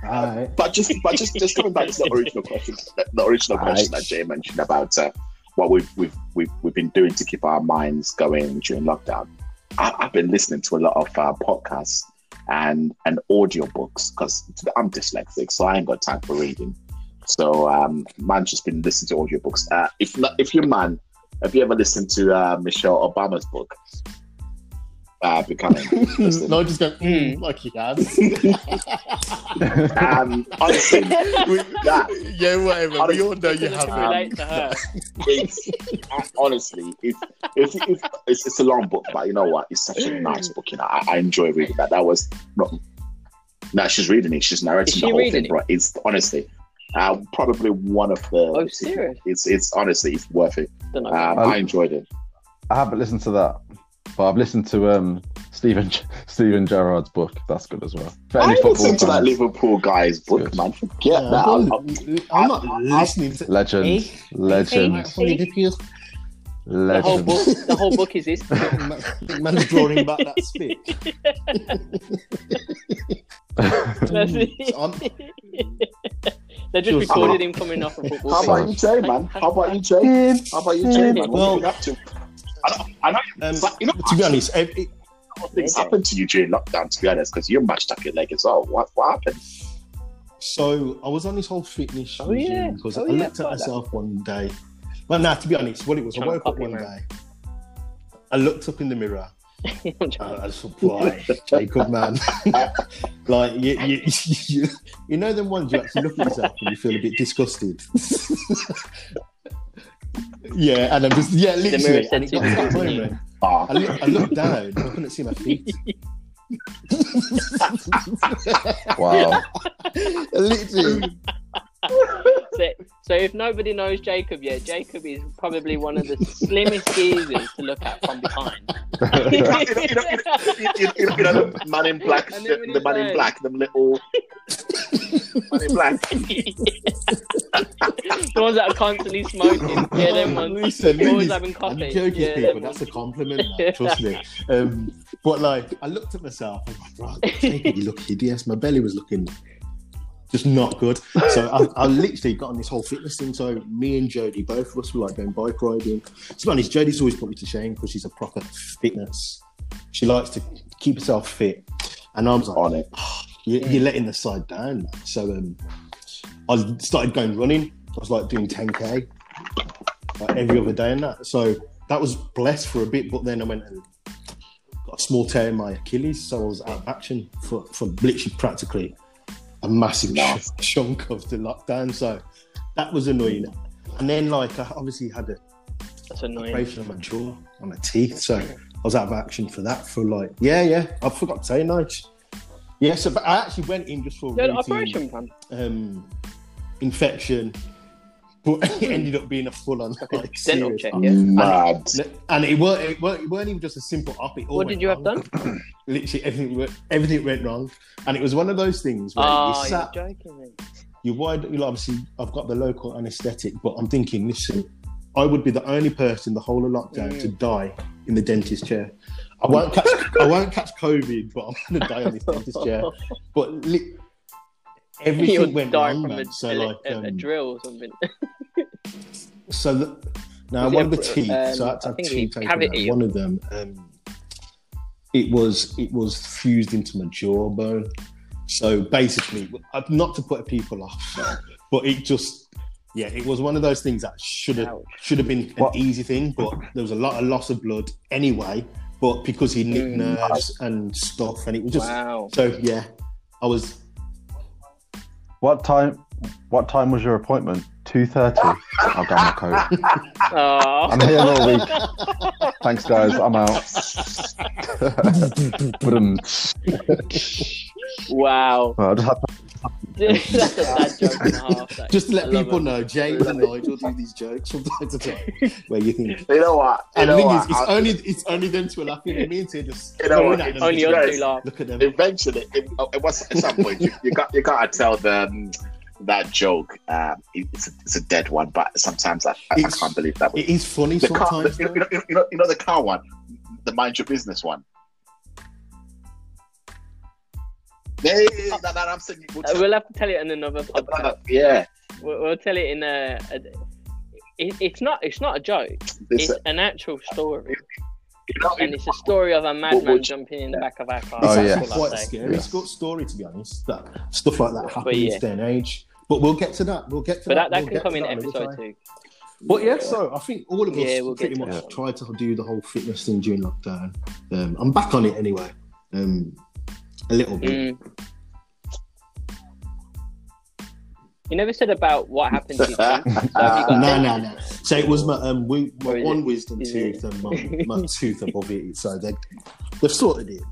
Alright.
but just but just just coming back to the original question, the original question
Aye.
that Jay mentioned about uh, what we've, we've we've we've been doing to keep our minds going during lockdown. I, I've been listening to a lot of uh, podcasts and and audio books because I'm dyslexic, so I ain't got time for reading. So um, man, just been listening to audio books. Uh, if not, if you're man, have you ever listened to uh, Michelle Obama's book? Uh, becoming. Listen.
no, just go mm, like he has.
um, honestly, that
yeah, whatever. We all know you have.
can
um,
relate to her.
it's honestly, if, if, if it's, it's a long book, but you know what? It's such a nice book. You know, I, I enjoy reading that. That was not. No, she's reading it. She's narrating
Is
the whole
reading
thing, bro. It's honestly, uh, probably one of the.
Oh, serious?
It's it's honestly it's worth it. Um,
Um,
I enjoyed it.
I haven't listened to that, but I've listened to um Steven Steven Gerrard's book. That's good as well. For
I
any football
listen to that Liverpool guy's book,
Good.
man. Forget
Yeah,
that.
I'm,
I'll-
I'm not
I- I-
listening to
legend,
Eh?
legend,
Hey, Liverpool.
The whole
legend.
book, the whole book is this.
Man- Man's drawing back that spit.
That's it.
So I'm-
They just
Sure,
recorded him coming off a football
How about you, Jay, man? How about you, Jay? How about you, Jay, man? What
Well-
are you up to? I know, I know
Um,
like, you know,
to be honest, ev- it,
things happened to you during lockdown, to be honest, because you matched up your leg as well. What, what happened?
so I was on this whole fitness
Oh, yeah.
because
Oh,
I
yeah,
looked at
like that.
myself one day. Well, now to be honest, what it was, I woke up one day. I looked up in the mirror. And I thought, boy, Jacob, man. like you, you, you, you know them ones you actually look at yourself and you feel a bit disgusted. Yeah, and I'm just yeah,
mirror
literally.
said
And it got to
to
that moment.
Ah,
I, look, I looked down, I couldn't see my feet.
Wow.
literally.
So, so if nobody knows Jacob yet, Jacob is probably one of the slimmest geezers to look at from behind.
you, know, you, know, you, know, you, know, you know, you know the man in black, the,
knew what he
the man in black, them little man in black.
the ones that are constantly smoking. Yeah, them ones.
Listen,
Always
listen,
having
I'm joking,
Yeah,
people. That's
ones.
a compliment. man, Trust me. Um, but like, I looked at myself. I'm like, right, Jacob, you look hideous. My belly was looking just not good. So I, I literally got on this whole fitness thing. So me and Jodie, both of us were like going bike riding. To be honest, Jodie's always put me to shame because she's a proper fitness. She likes to keep herself fit, and I was like,
On it.
you, you're letting the side down. So um, I started going running. I was like doing 10k like every other day and that. So that was blessed for a bit, but then I went and got a small tear in my Achilles, so I was out of action for, for literally practically a massive
Nice.
chunk of the lockdown. So that was annoying. And then like I obviously had a
That's annoying.
operation on my jaw, on my teeth, so I was out of action for that for like yeah, yeah. I forgot to say nice. Yeah, so but I actually went in just for
Yeah,
routine,
operation plan.
um, infection, but it ended up being a full-on like,
Dental
serious
check, yeah.
Mad.
And it weren't, it weren't, it weren't even just a simple op. It all
What did you have done?
Literally everything went, everything went wrong, and it was one of those things where
Oh,
you
you're joking, man.
you wide. You know, obviously, I've got the local anaesthetic, but I'm thinking, listen, I would be the only person the whole of lockdown
Mm.
to die in the dentist chair. I won't catch, I won't catch COVID, but I'm gonna die on this dentist chair. But li- everything went wrong,
from
man.
a,
So
a,
like,
a, a
um,
drill or something.
So the, now one of the teeth,
um,
so I had to have two taken out. One of them, um, it was it was fused into my jawbone. So basically, not to put people off, but it just yeah, it was one of those things that should have should have been an
What-
easy thing, but there was a lot of loss of blood anyway. But because he nicked
Mm.
nerves and stuff, and it was just
Wow.
so yeah, I was
What time? What time was your appointment? Two thirty. I'll grab my coat.
Oh.
I'm here all week. Thanks, guys. I'm out. but
wow.
I just had
That's a dad joke and a half. that-
just to let
love
people
it.
know, James and Nigel do these jokes from time to time, where you think
You know what? You
And the
know
thing
what?
is, it's
I-
only it's only them two laughing. Me and Tia just
You know what?
at them.
Only us two laugh.
Look at them.
eventually, it, it was at some point you, you got you got to tell them that joke. Um, it's a, it's a dead one, but sometimes I, I, I can't believe that.
It is funny
The
sometimes.
you, know, you, know, you, know, you know the car one, the mind your business one. Yeah, yeah, yeah, that, that I'm saying. We'll
Uh,
tell-
we'll have to tell it in another podcast.
yeah,
We'll, we'll tell it in a. a it, it's not. It's not a joke.
this,
It's an actual story,
you know,
and it's a story of a madman
would-
jumping in the back of our car.
It's
Oh, yeah.
That's all I'll
quite a
say.
scary
Yeah.
story, to be honest. That stuff like that happens
But yeah.
day and age. But we'll get to that. We'll get to
But that,
that.
that
We'll
can come in episode two.
But yeah, so I think all of us
Yeah, we'll
pretty much
that.
tried to do the whole fitness thing during lockdown. Um, I'm back on it anyway. Um, a little bit.
Mm. You never said about what happened to you. So have you got
No, no, no. So it was my um, we, my one
it-
wisdom
is
tooth
it-
and my, my tooth above it. So they they've sorted it.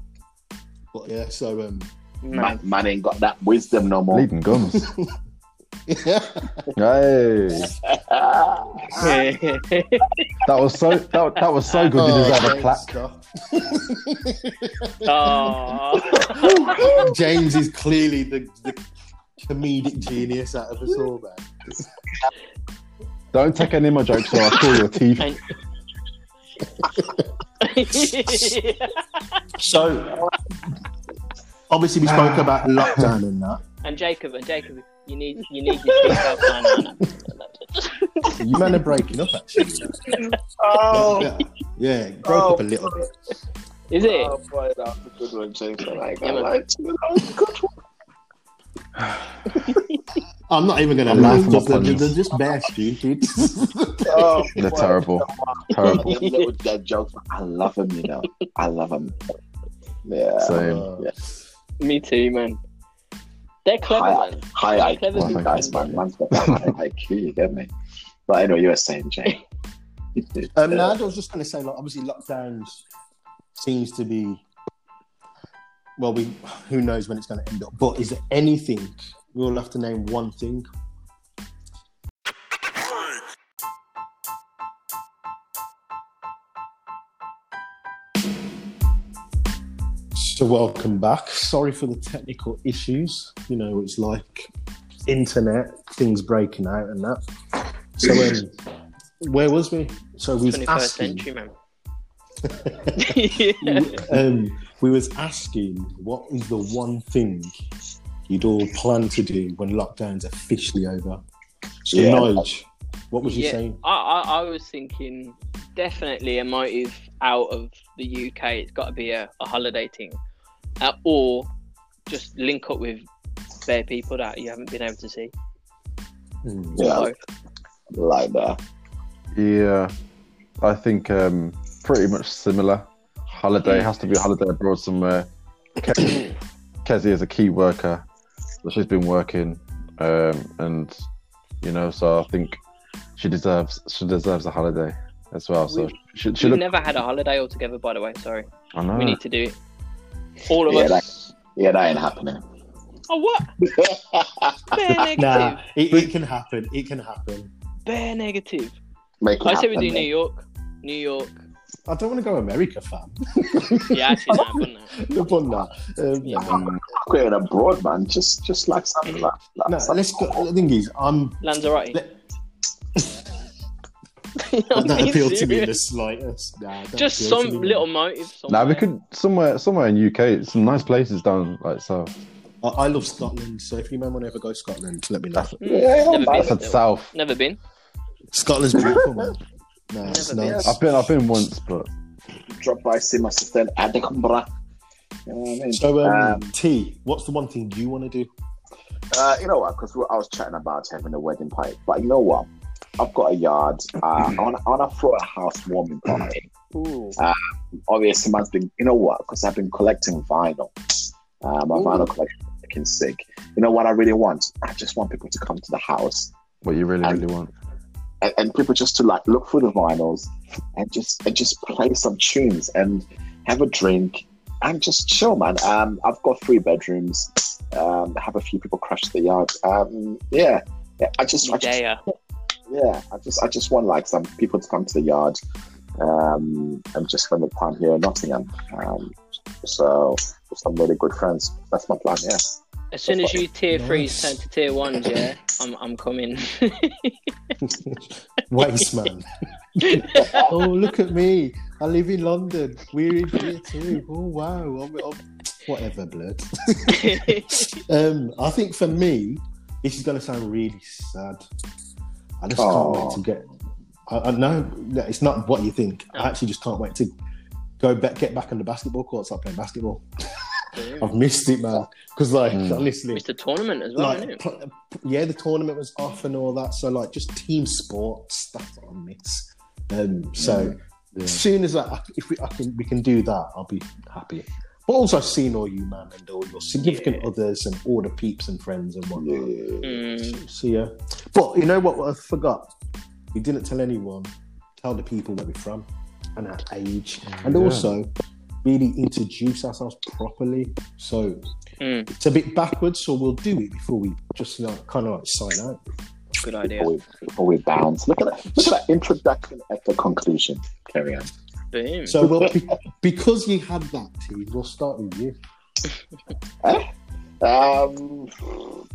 But yeah, so um,
man, man ain't got that wisdom no more.
bleeding gums.
yeah.
Hey, that was so that, that was so good. You
Oh,
deserve a plaque.
Oh.
James is clearly the, the comedic genius out of us all, man.
Don't take any of my jokes or I'll pull your teeth.
So, obviously, we spoke about lockdown and that.
And Jacob, and Jacob, you need you need your teeth out, man. man.
You men are breaking up, actually.
Oh,
Yeah, yeah it broke up a little bit.
Is it?
oh boy, that was a good one, James. I like, I
Yeah, man.
liked it. That was a good one.
I'm not even going to
I'm
laugh
laughing
they're, they're just bare stupid.
Oh,
They're
boy.
terrible. Terrible.
Them little dead jokes. I love them, you know. I love them. Yeah.
Same.
Uh,
Me too, man. They're clever,
Hi,
man.
High
Clever
IQ
Well, thank
guys, man. Man's got that high IQ, you get me? But anyway, you were saying, Jay.
Um, no, I was just going to say, like, obviously, lockdowns seems to be. Well, we who knows when it's going to end up. But is there anything we all have to name one thing? So welcome back. Sorry for the technical issues. You know, it's like internet things breaking out and that. So um, where was we? So we was
21st
asking.
century, man. yeah.
um, we was asking what is the one thing you'd all plan to do when lockdown's officially over. So,
Yeah.
Nige, what was you
Yeah.
saying?
I, I, I was thinking definitely a motive out of the UK. It's got to be a, a holiday thing, uh, or just link up with bare people that you haven't been able to see.
Hmm.
Yeah,
Both.
like that.
Yeah, I think um, pretty much similar. Holiday has to be a holiday abroad somewhere. Ke- Kezzy is a key worker, so she's been working, um, and you know, so I think she deserves she deserves a holiday as well. So
We-
she, she
We've
look,
never had a holiday altogether, by the way. Sorry,
I know.
we need to do it. All of
Yeah,
us.
Yeah, that ain't happening.
Oh what? Bare negative.
Nah, it, it can happen. It can happen.
Bare negative.
Make it
I say we
happen,
do New. York. New York.
I don't want to go America, fam.
Yeah, actually, no, I've done that.
No fun. Um,
Yeah.
Going abroad, man. Just, just like something like, like
no,
something
let's go. The thing is, I'm
Lanzarote.
Let-
I'm
that
being
appealed to me in the slightest. Nah,
Just some little
man.
motive.
now we could somewhere somewhere in UK. Some nice places down like south.
I, I love Scotland, so if you man want to ever go to Scotland, let me know.
That's,
Mm,
Yeah,
never
that's
I
been.
said south.
Never been.
Scotland's beautiful, man. Nah, it's
been.
nice.
I've been I've been once, but
drop by, see my sister in Edinburgh. You know what I mean?
So, um,
Um,
T, what's the one thing you want to do?
Uh, you know what? Because I was chatting about having a wedding party, but you know what? I've got a yard. Uh, I want I want to throw a housewarming party.
Ooh.
Obviously, man's been. You know what? Because I've been collecting vinyl. Uh, my
Ooh.
vinyl collection is freaking sick. You know what I really want? I just want people to come to the house
what you really
And-
really want.
and, and people just to like look through the vinyls and just and just play some tunes and have a drink and just chill, man. Um, I've got three bedrooms. Um, have a few people crash the yard. Um, yeah, yeah. I just, I just. Yeah, I just I just want like some people to come to the yard um, and just spend the time here in Nottingham. Um, so with some really good friends. That's my plan. Yeah.
As soon as you tier threes
Nice.
turn to tier ones, yeah, I'm I'm coming.
Waste man. oh, look at me. I live in London. We're in here too. Oh, wow. I'm, I'm- whatever, blood. um, I think for me, this is going to sound really sad. I just can't wait to get. I, I know that it's not what you think. I actually just can't wait to go back, get back on the basketball court, start playing basketball. I've missed it, man. Because, like,
Mm.
honestly,
Missed the tournament as well,
like,
innit?
pl- yeah, the tournament was off and all that. So like, just team sports, that's what I miss. Um, so
Yeah.
as soon as I, if we, I can, we can do that, I'll be happy. But also seen all you, man, and all your significant
Yeah.
others and all the peeps and friends and whatnot.
Mm,
So yeah, but you know what? What I forgot, we didn't tell anyone. Tell the people where we're from and our age, and
Yeah.
also really introduce ourselves properly. So
mm,
it's a bit backwards, so we'll do it before we just you know, kind of like sign out.
good idea.
Before we, before we bounce, look at that! Look at that introduction at the conclusion. Carry on.
Boom.
So, well, be- because you had that, T, we'll start with you.
Um,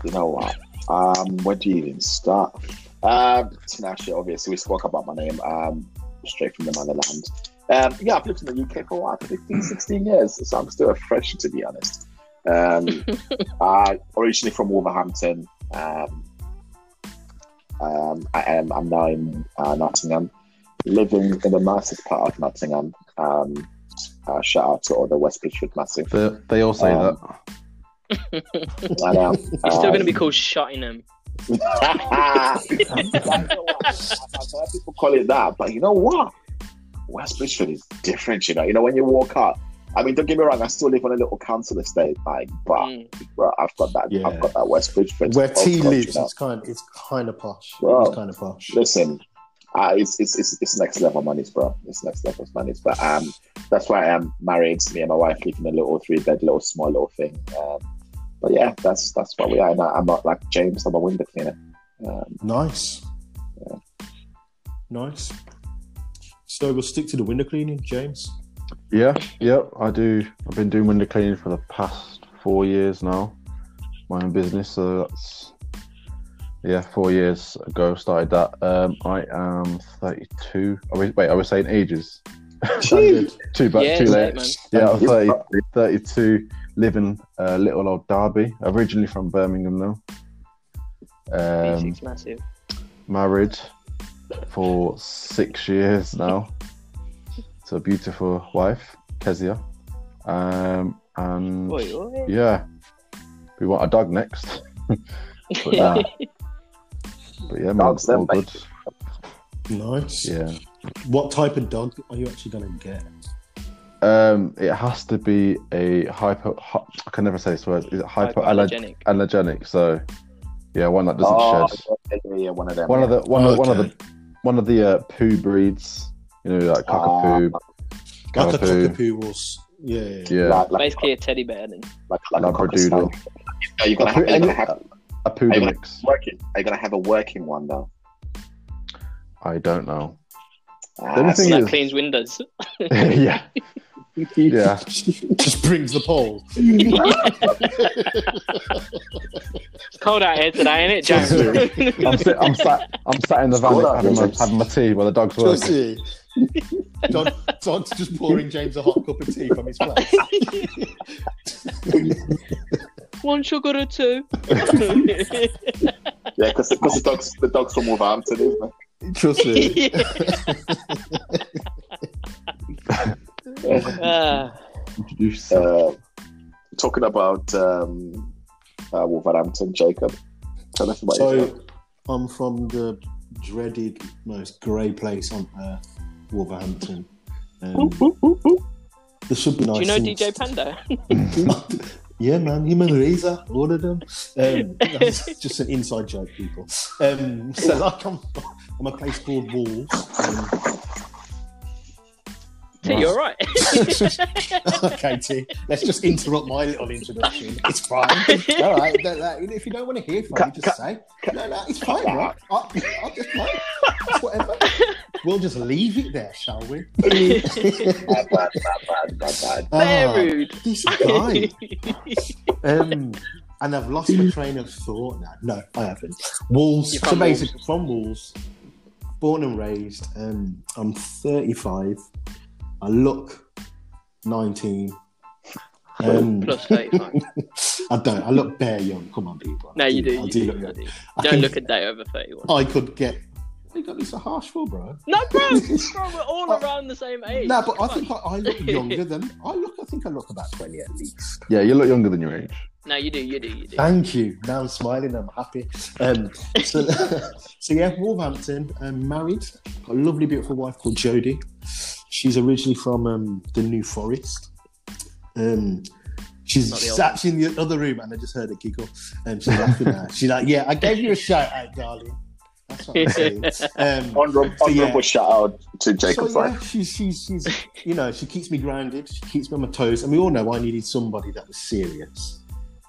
you know what? Um, where do you even start? Um, Tinashe, obviously, we spoke about my name. Um, straight from the motherland. Um, yeah, I've lived in the UK for what, 15, 16 years, so I'm still a fresh, to be honest. Um, I originally from Wolverhampton. Um, um, I am. I'm now in uh, Nottingham, living in the nicest part of Nottingham. Um, uh, shout out to all the West Bridgford Massive.
They, they all say
Um,
that.
I know.
It's still going to be called Shottingham.
I've heard people call it that, but you know what? West Bridgford is different, you know. You know, when you walk out, I mean, don't get me wrong, I still live on a little council estate, like, but
Mm.
bro, I've got that,
Yeah.
I've got that West Bridgford.
Where T lives,
you know.
it's kind, it's kind of posh.
Wow.
It's kind of posh.
Listen, uh, it's, it's it's it's next level monies, bro. It's next level monies, but um, that's why I am married. To me and my wife live in a little three bed, little small little thing. Um, but yeah, that's that's what we are. And I- I'm not like James. I'm a window cleaner. Um,
Nice. Nice. So we'll stick to the window cleaning, James.
Yeah, yeah, I do. I've been doing window cleaning for the past four years now. My own business, so that's yeah, four years ago started that. Um, I am 32. I was, wait, I was saying ages. Too bad,
Yeah,
too late.
late, man.
Yeah, I'm 30, 32, living uh, little old Derby. Originally from Birmingham though. Um,
B6 massive.
married for six years now to a beautiful wife, Kezia. Um, and
Oi, oi.
yeah, we want a dog next. but, uh, but yeah, man,
Dogs,
all
them,
good.
Nice.
Yeah.
What type of dog are you actually going to get?
Um, it has to be a hyper. Hy- I can never say this word. Is it hyper allergenic?
Hypoallergenic.
So, yeah, one that doesn't
oh,
shed.
yeah, yeah, yeah, one of them.
One of the one of one of the one of the uh, poo breeds. You know, like cockapoo.
Like a
Cockapoo.
cockapoo was. Yeah. yeah, yeah.
yeah,
like, like,
Basically a teddy bear then.
like, like a
Labradoodle.
cocker Are you gonna
A
have?
poo-
Are you gonna have
a poodle
Are you gonna-
mix.
working? Are you gonna have a working one though?
I don't know.
Ah,
The only
so
thing
That
is-
cleans windows.
yeah, yeah.
Just brings the pole.
It's cold out here today, ain't it, James?
I'm, sit, I'm sat. I'm sat in the van having my, having my tea while the dog's
Just
working.
see. Dog, dog's just pouring James a hot cup of tea from his plate.
One sugar or two.
Yeah, because the dogs the dogs from Wolverhampton, isn't it?
Trust me.
Ah,
Introduce
Uh, talking about um, uh, Wolverhampton, Jacob. Tell us about yourself.
So, I'm from the dreaded, most grey place on earth, Wolverhampton. Um, there should be nice
do you know
things-
DJ Panda?
yeah, man, human razor, all of them. Um, that's just an inside joke, people. Um, so like I come from a place called Wolves. Um,
T, you all right?
okay, T, let's just interrupt my little introduction. It's fine. All right. no, no, if you don't want to hear from me, just say. No, no, it's fine, right? I'll, I'll just play. It's whatever. We'll just leave it there, shall we?
Bad, bad, bad, bad, bad, bad.
Very
Ah,
rude.
This guy. Um, and I've lost my train of thought now. No, I haven't. Wolves. So
from
basically, from Wolves, born and raised. Um, I'm 35. I look 19. Um,
Plus 35.
I don't. I look bare young. Come on, people. I
No, you do.
I
you
do,
do
look young.
Do. Don't
can-
look a day over 31.
I could get. You got this a harsh for, bro.
No, bro. Bro, we're all around the same age.
No, but I
Come
think. I, I look younger than I look. I think I look about 20 at least.
Yeah, you look younger than your age.
No, you do. You do. You do.
Thank you. Now I'm smiling. I'm happy. Um, so, so yeah, Wolverhampton. Um, married. Got a lovely, beautiful wife called Jodie. She's originally from um, the New Forest. Um, she's
Not the
sat in the other room, and I just heard her giggle. And she's laughing at. her. She's like, "Yeah, I gave you a shout out, darling." That's what I'm saying. Um,
Honorable,
So, yeah.
shout out to Jacob's
so, yeah, she's, she's, she's, you know, she keeps me grounded. She keeps me on my toes. And we all know I needed somebody that was serious.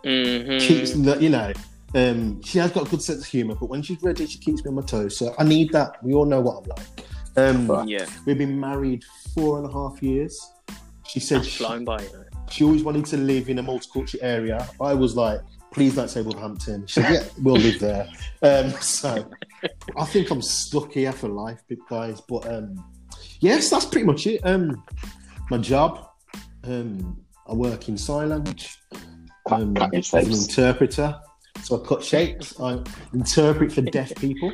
Mhm.
Keeps the, you know, um, she has got a good sense of humour, but when she's ready, she keeps me on my toes. So I need that. We all know what I'm like. Um,
Yeah,
we've been married four and a half years. She said
that's
she,
flown by. You
she always wanted to live in a multicultural area. I was like, please don't say Wolverhampton. She said, yeah, we'll live there. Um, so I think I'm stuck here for life, big guys. But um, yes, that's pretty much it. Um, my job, um, I work in sign language um,
Cutting
as an interpreter. So I cut shapes. I interpret for deaf people.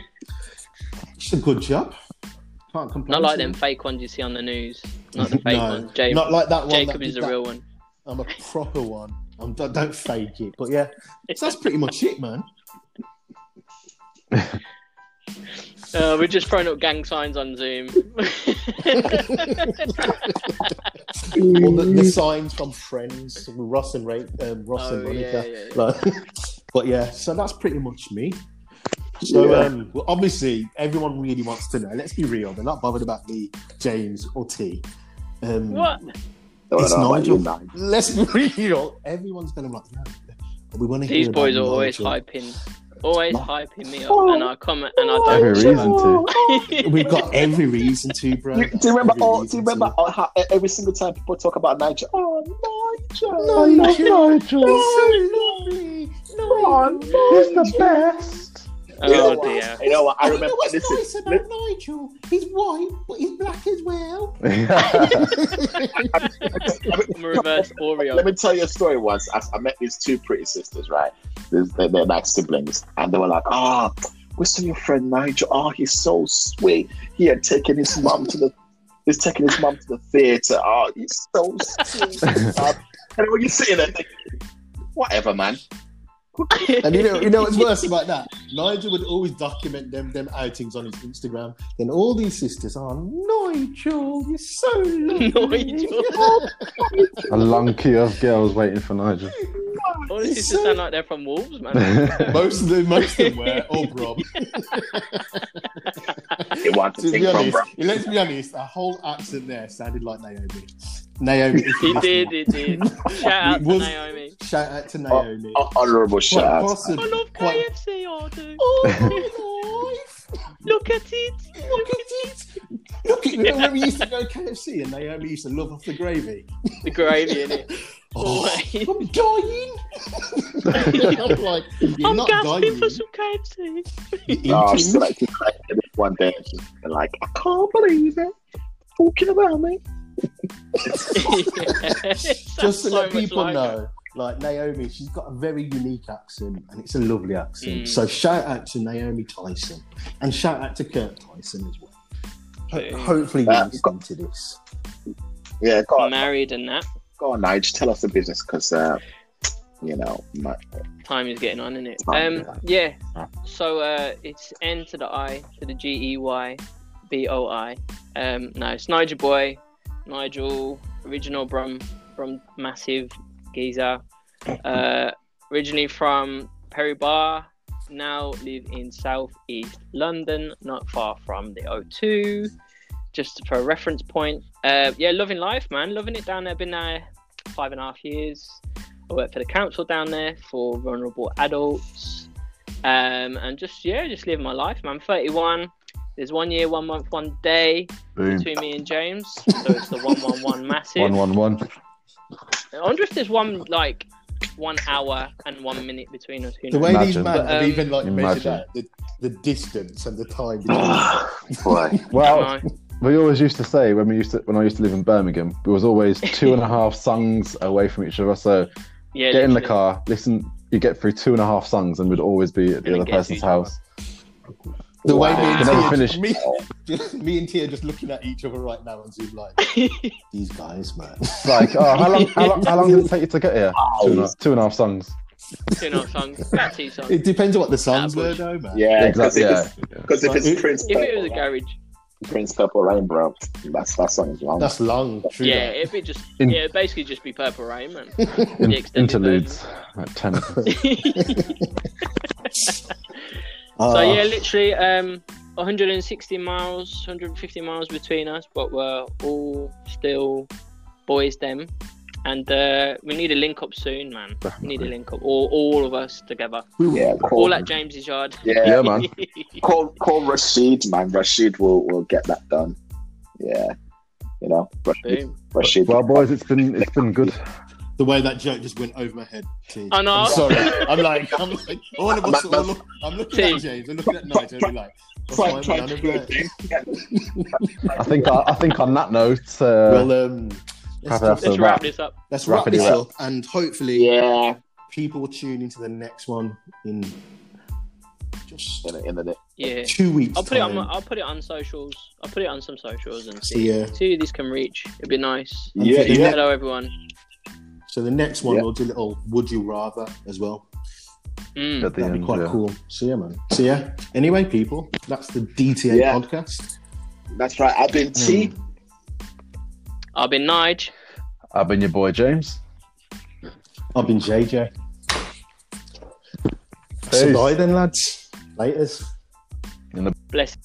It's a good job. Can't complain.
Not like them fake ones you see on the news. Not the fake
No,
ones. Ja-
Not like that one.
Jacob
that
is
did
the real one.
I'm a proper one. I'm, don't don't fake it. But yeah, so that's pretty much it, man.
Uh, we're just throwing up gang signs on Zoom.
All the, the signs from Friends, Ross and Ray, um, Ross and
Oh,
Monica.
yeah, yeah.
Like, but yeah, so that's pretty much me. So
Yeah.
um, well, obviously, everyone really wants to know. Let's be real; they're not bothered about me, James, or T. Um,
what?
Don't
It's
know about
Nigel.
you, Nigel.
Let's be real. Everyone's gonna be like, no, we want to hear
These
about
boys are always
Nigel.
hyping, always
No.
hyping me up, and oh. I come and I don't.
reason to.
We've got every reason to, bro.
You, do you remember?
Every
Oh, do you remember
to.
oh, how every single time people talk about Nigel? Oh, Nigel,
Nigel.
Nigel.
so lovely.
Oh,
He's the best.
You know
Oh
what?
dear.
You know what? I
And you
remember.
know what's
Listen,
nice about Nigel? He's white, but he's black as well.
I'm a reverse Oreo.
Let me tell you a story once. I, I met these two pretty sisters, right? They're, they're, they're like siblings. And they were like, oh, we saw your friend Nigel. Oh, he's so sweet. He had taken his mum to the he's taking his mum to the theatre. Oh, ah, he's so sweet. um, and when you're sitting there thinking, whatever, man.
And you know, you know what's worse about that? Nigel would always document them them outings on his Instagram. Then all these sisters are Nigel, you're so lovely.
Nigel.
A long queue of girls waiting for Nigel.
All this is to
So-
sound like they're from Wolves, man.
most of them, most of them were all oh, Rob.
They want to
to be
from
honest,
Bra-
let's be honest, A whole accent there sounded like Naomi. Naomi,
He
listen,
did, he did. Shout out
It
to Naomi.
Shout out to oh, Naomi.
Oh, honorable
Quite
shout out.
possibly-
I love
quite-
KFC, I do.
Oh, my life.
Look at it.
Look at it. Look at you know when we used to go KFC and Naomi used to love off the gravy.
The gravy in it.
Oh, I'm dying. I'm like, you're
I'm
not
gasping
dying.
for some KFC.
You're eating.
so like, you like, one day, and she's like, I can't believe it. Talking about me.
Just to
so
let people
like
know, like Naomi, she's got a very unique accent and it's a lovely accent.
Mm.
So shout out to Naomi Tyson and shout out to Kurt Tyson as well. Ho-
Boom.
hopefully, you're
Uh,
listening to this.
Yeah, go on,
Married and that.
go on, Nige. Tell us the business because, uh, you know, my,
Time is getting on, isn't it?
Time,
Um, yeah.
Ah.
So uh, it's N to the I to the G E Y B O I. Um, no, it's Nigel Boy, Nigel, original from from massive geezer. Uh, originally from Perry Barr, now live in southeast London, not far from the O2. Just for a reference point, uh, yeah, loving life, man, loving it down there. Been there five and a half years. I work for the council down there for vulnerable adults. Um, and just, yeah, just living my life, man. 31. There's one year, one month, one day
Boom.
between me and James. So it's the 111 massive.
One one one.
I wonder if there's one, like, one hour and one minute between us. Who
The
knows?
way these men
But,
have
um,
even like measured
imagine.
out the, the distance and the time. between
boy.
Well,
I know.
We always used to say when we used to when I used to live in Birmingham, we was always two and a half songs away from each other. So
Yeah,
get in the car, listen. You get through two and a half songs, and we'd always be at the
And
other
then get to
person's house.
The way
Wow.
me and
Can never
Tia,
finish.
me, just, me and Tia just looking at each other right now on Zoom, like these guys, man.
Like, oh, how long? How long? How long did it take you to get here? Two and a, two and a half songs.
Two and a half songs. About two songs.
It depends on what the songs
Nah,
were, though, man.
Yeah, because
exactly.
if,
Yeah.
because if it's
Like,
Prince
If it was a garage,
Prince Purple Rain, bro, that's that song is long.
That's long. True
yeah,
that.
it'd be just,
In-
yeah, it'd basically just be Purple Rain, man.
In-
The extended
interludes. Like ten.
Ah,
So yeah, literally, um, 160 miles, 150 miles between us, but we're all still boys. Them, And uh, we need a link up soon, man. We need a link up, all, all of us together,
Yeah, call,
all at James's yard.
yeah,
Yeah, man.
call call Rashid, man. Rashid will will get that done. Yeah, you know, Rashid.
Boom.
Rashid.
Well, boys, it's been it's been good.
The way that joke just went over my head. T.
I know.
I'm sorry. I'm like, I'm like, all of us.
Man,
All look, I'm looking
T.
at James. I'm looking at Nigel. And we're like,
Try-
what's
try
my
to
man
do
over there?
it.
I think I, I think on that note, uh,
Well, um, let's,
Have
just-
Let's wrap
wrap-
this up.
let's
wrap
wrap this
up.
up, and hopefully,
Yeah,
people will tune into the next one in just
in the, in the
Yeah.
two weeks.
I'll put it on. my- I'll put it on socials. I'll put it on some socials and
See
see,
ya.
see who this can reach. It'd be nice.
And
Yeah, yeah.
Hello, everyone.
so the next one
Yeah.
we'll do a little "Would you rather" as well.
Mm.
at the
That'd be quite
yeah.
cool. So yeah, man. So yeah. Anyway, people, that's the DTA
Yeah.
podcast.
That's right. I've been T.
Mm.
I've been Nige.
I've been your boy James.
I've been JJ.
Peace.
So bye then, lads. Laters.
Bless.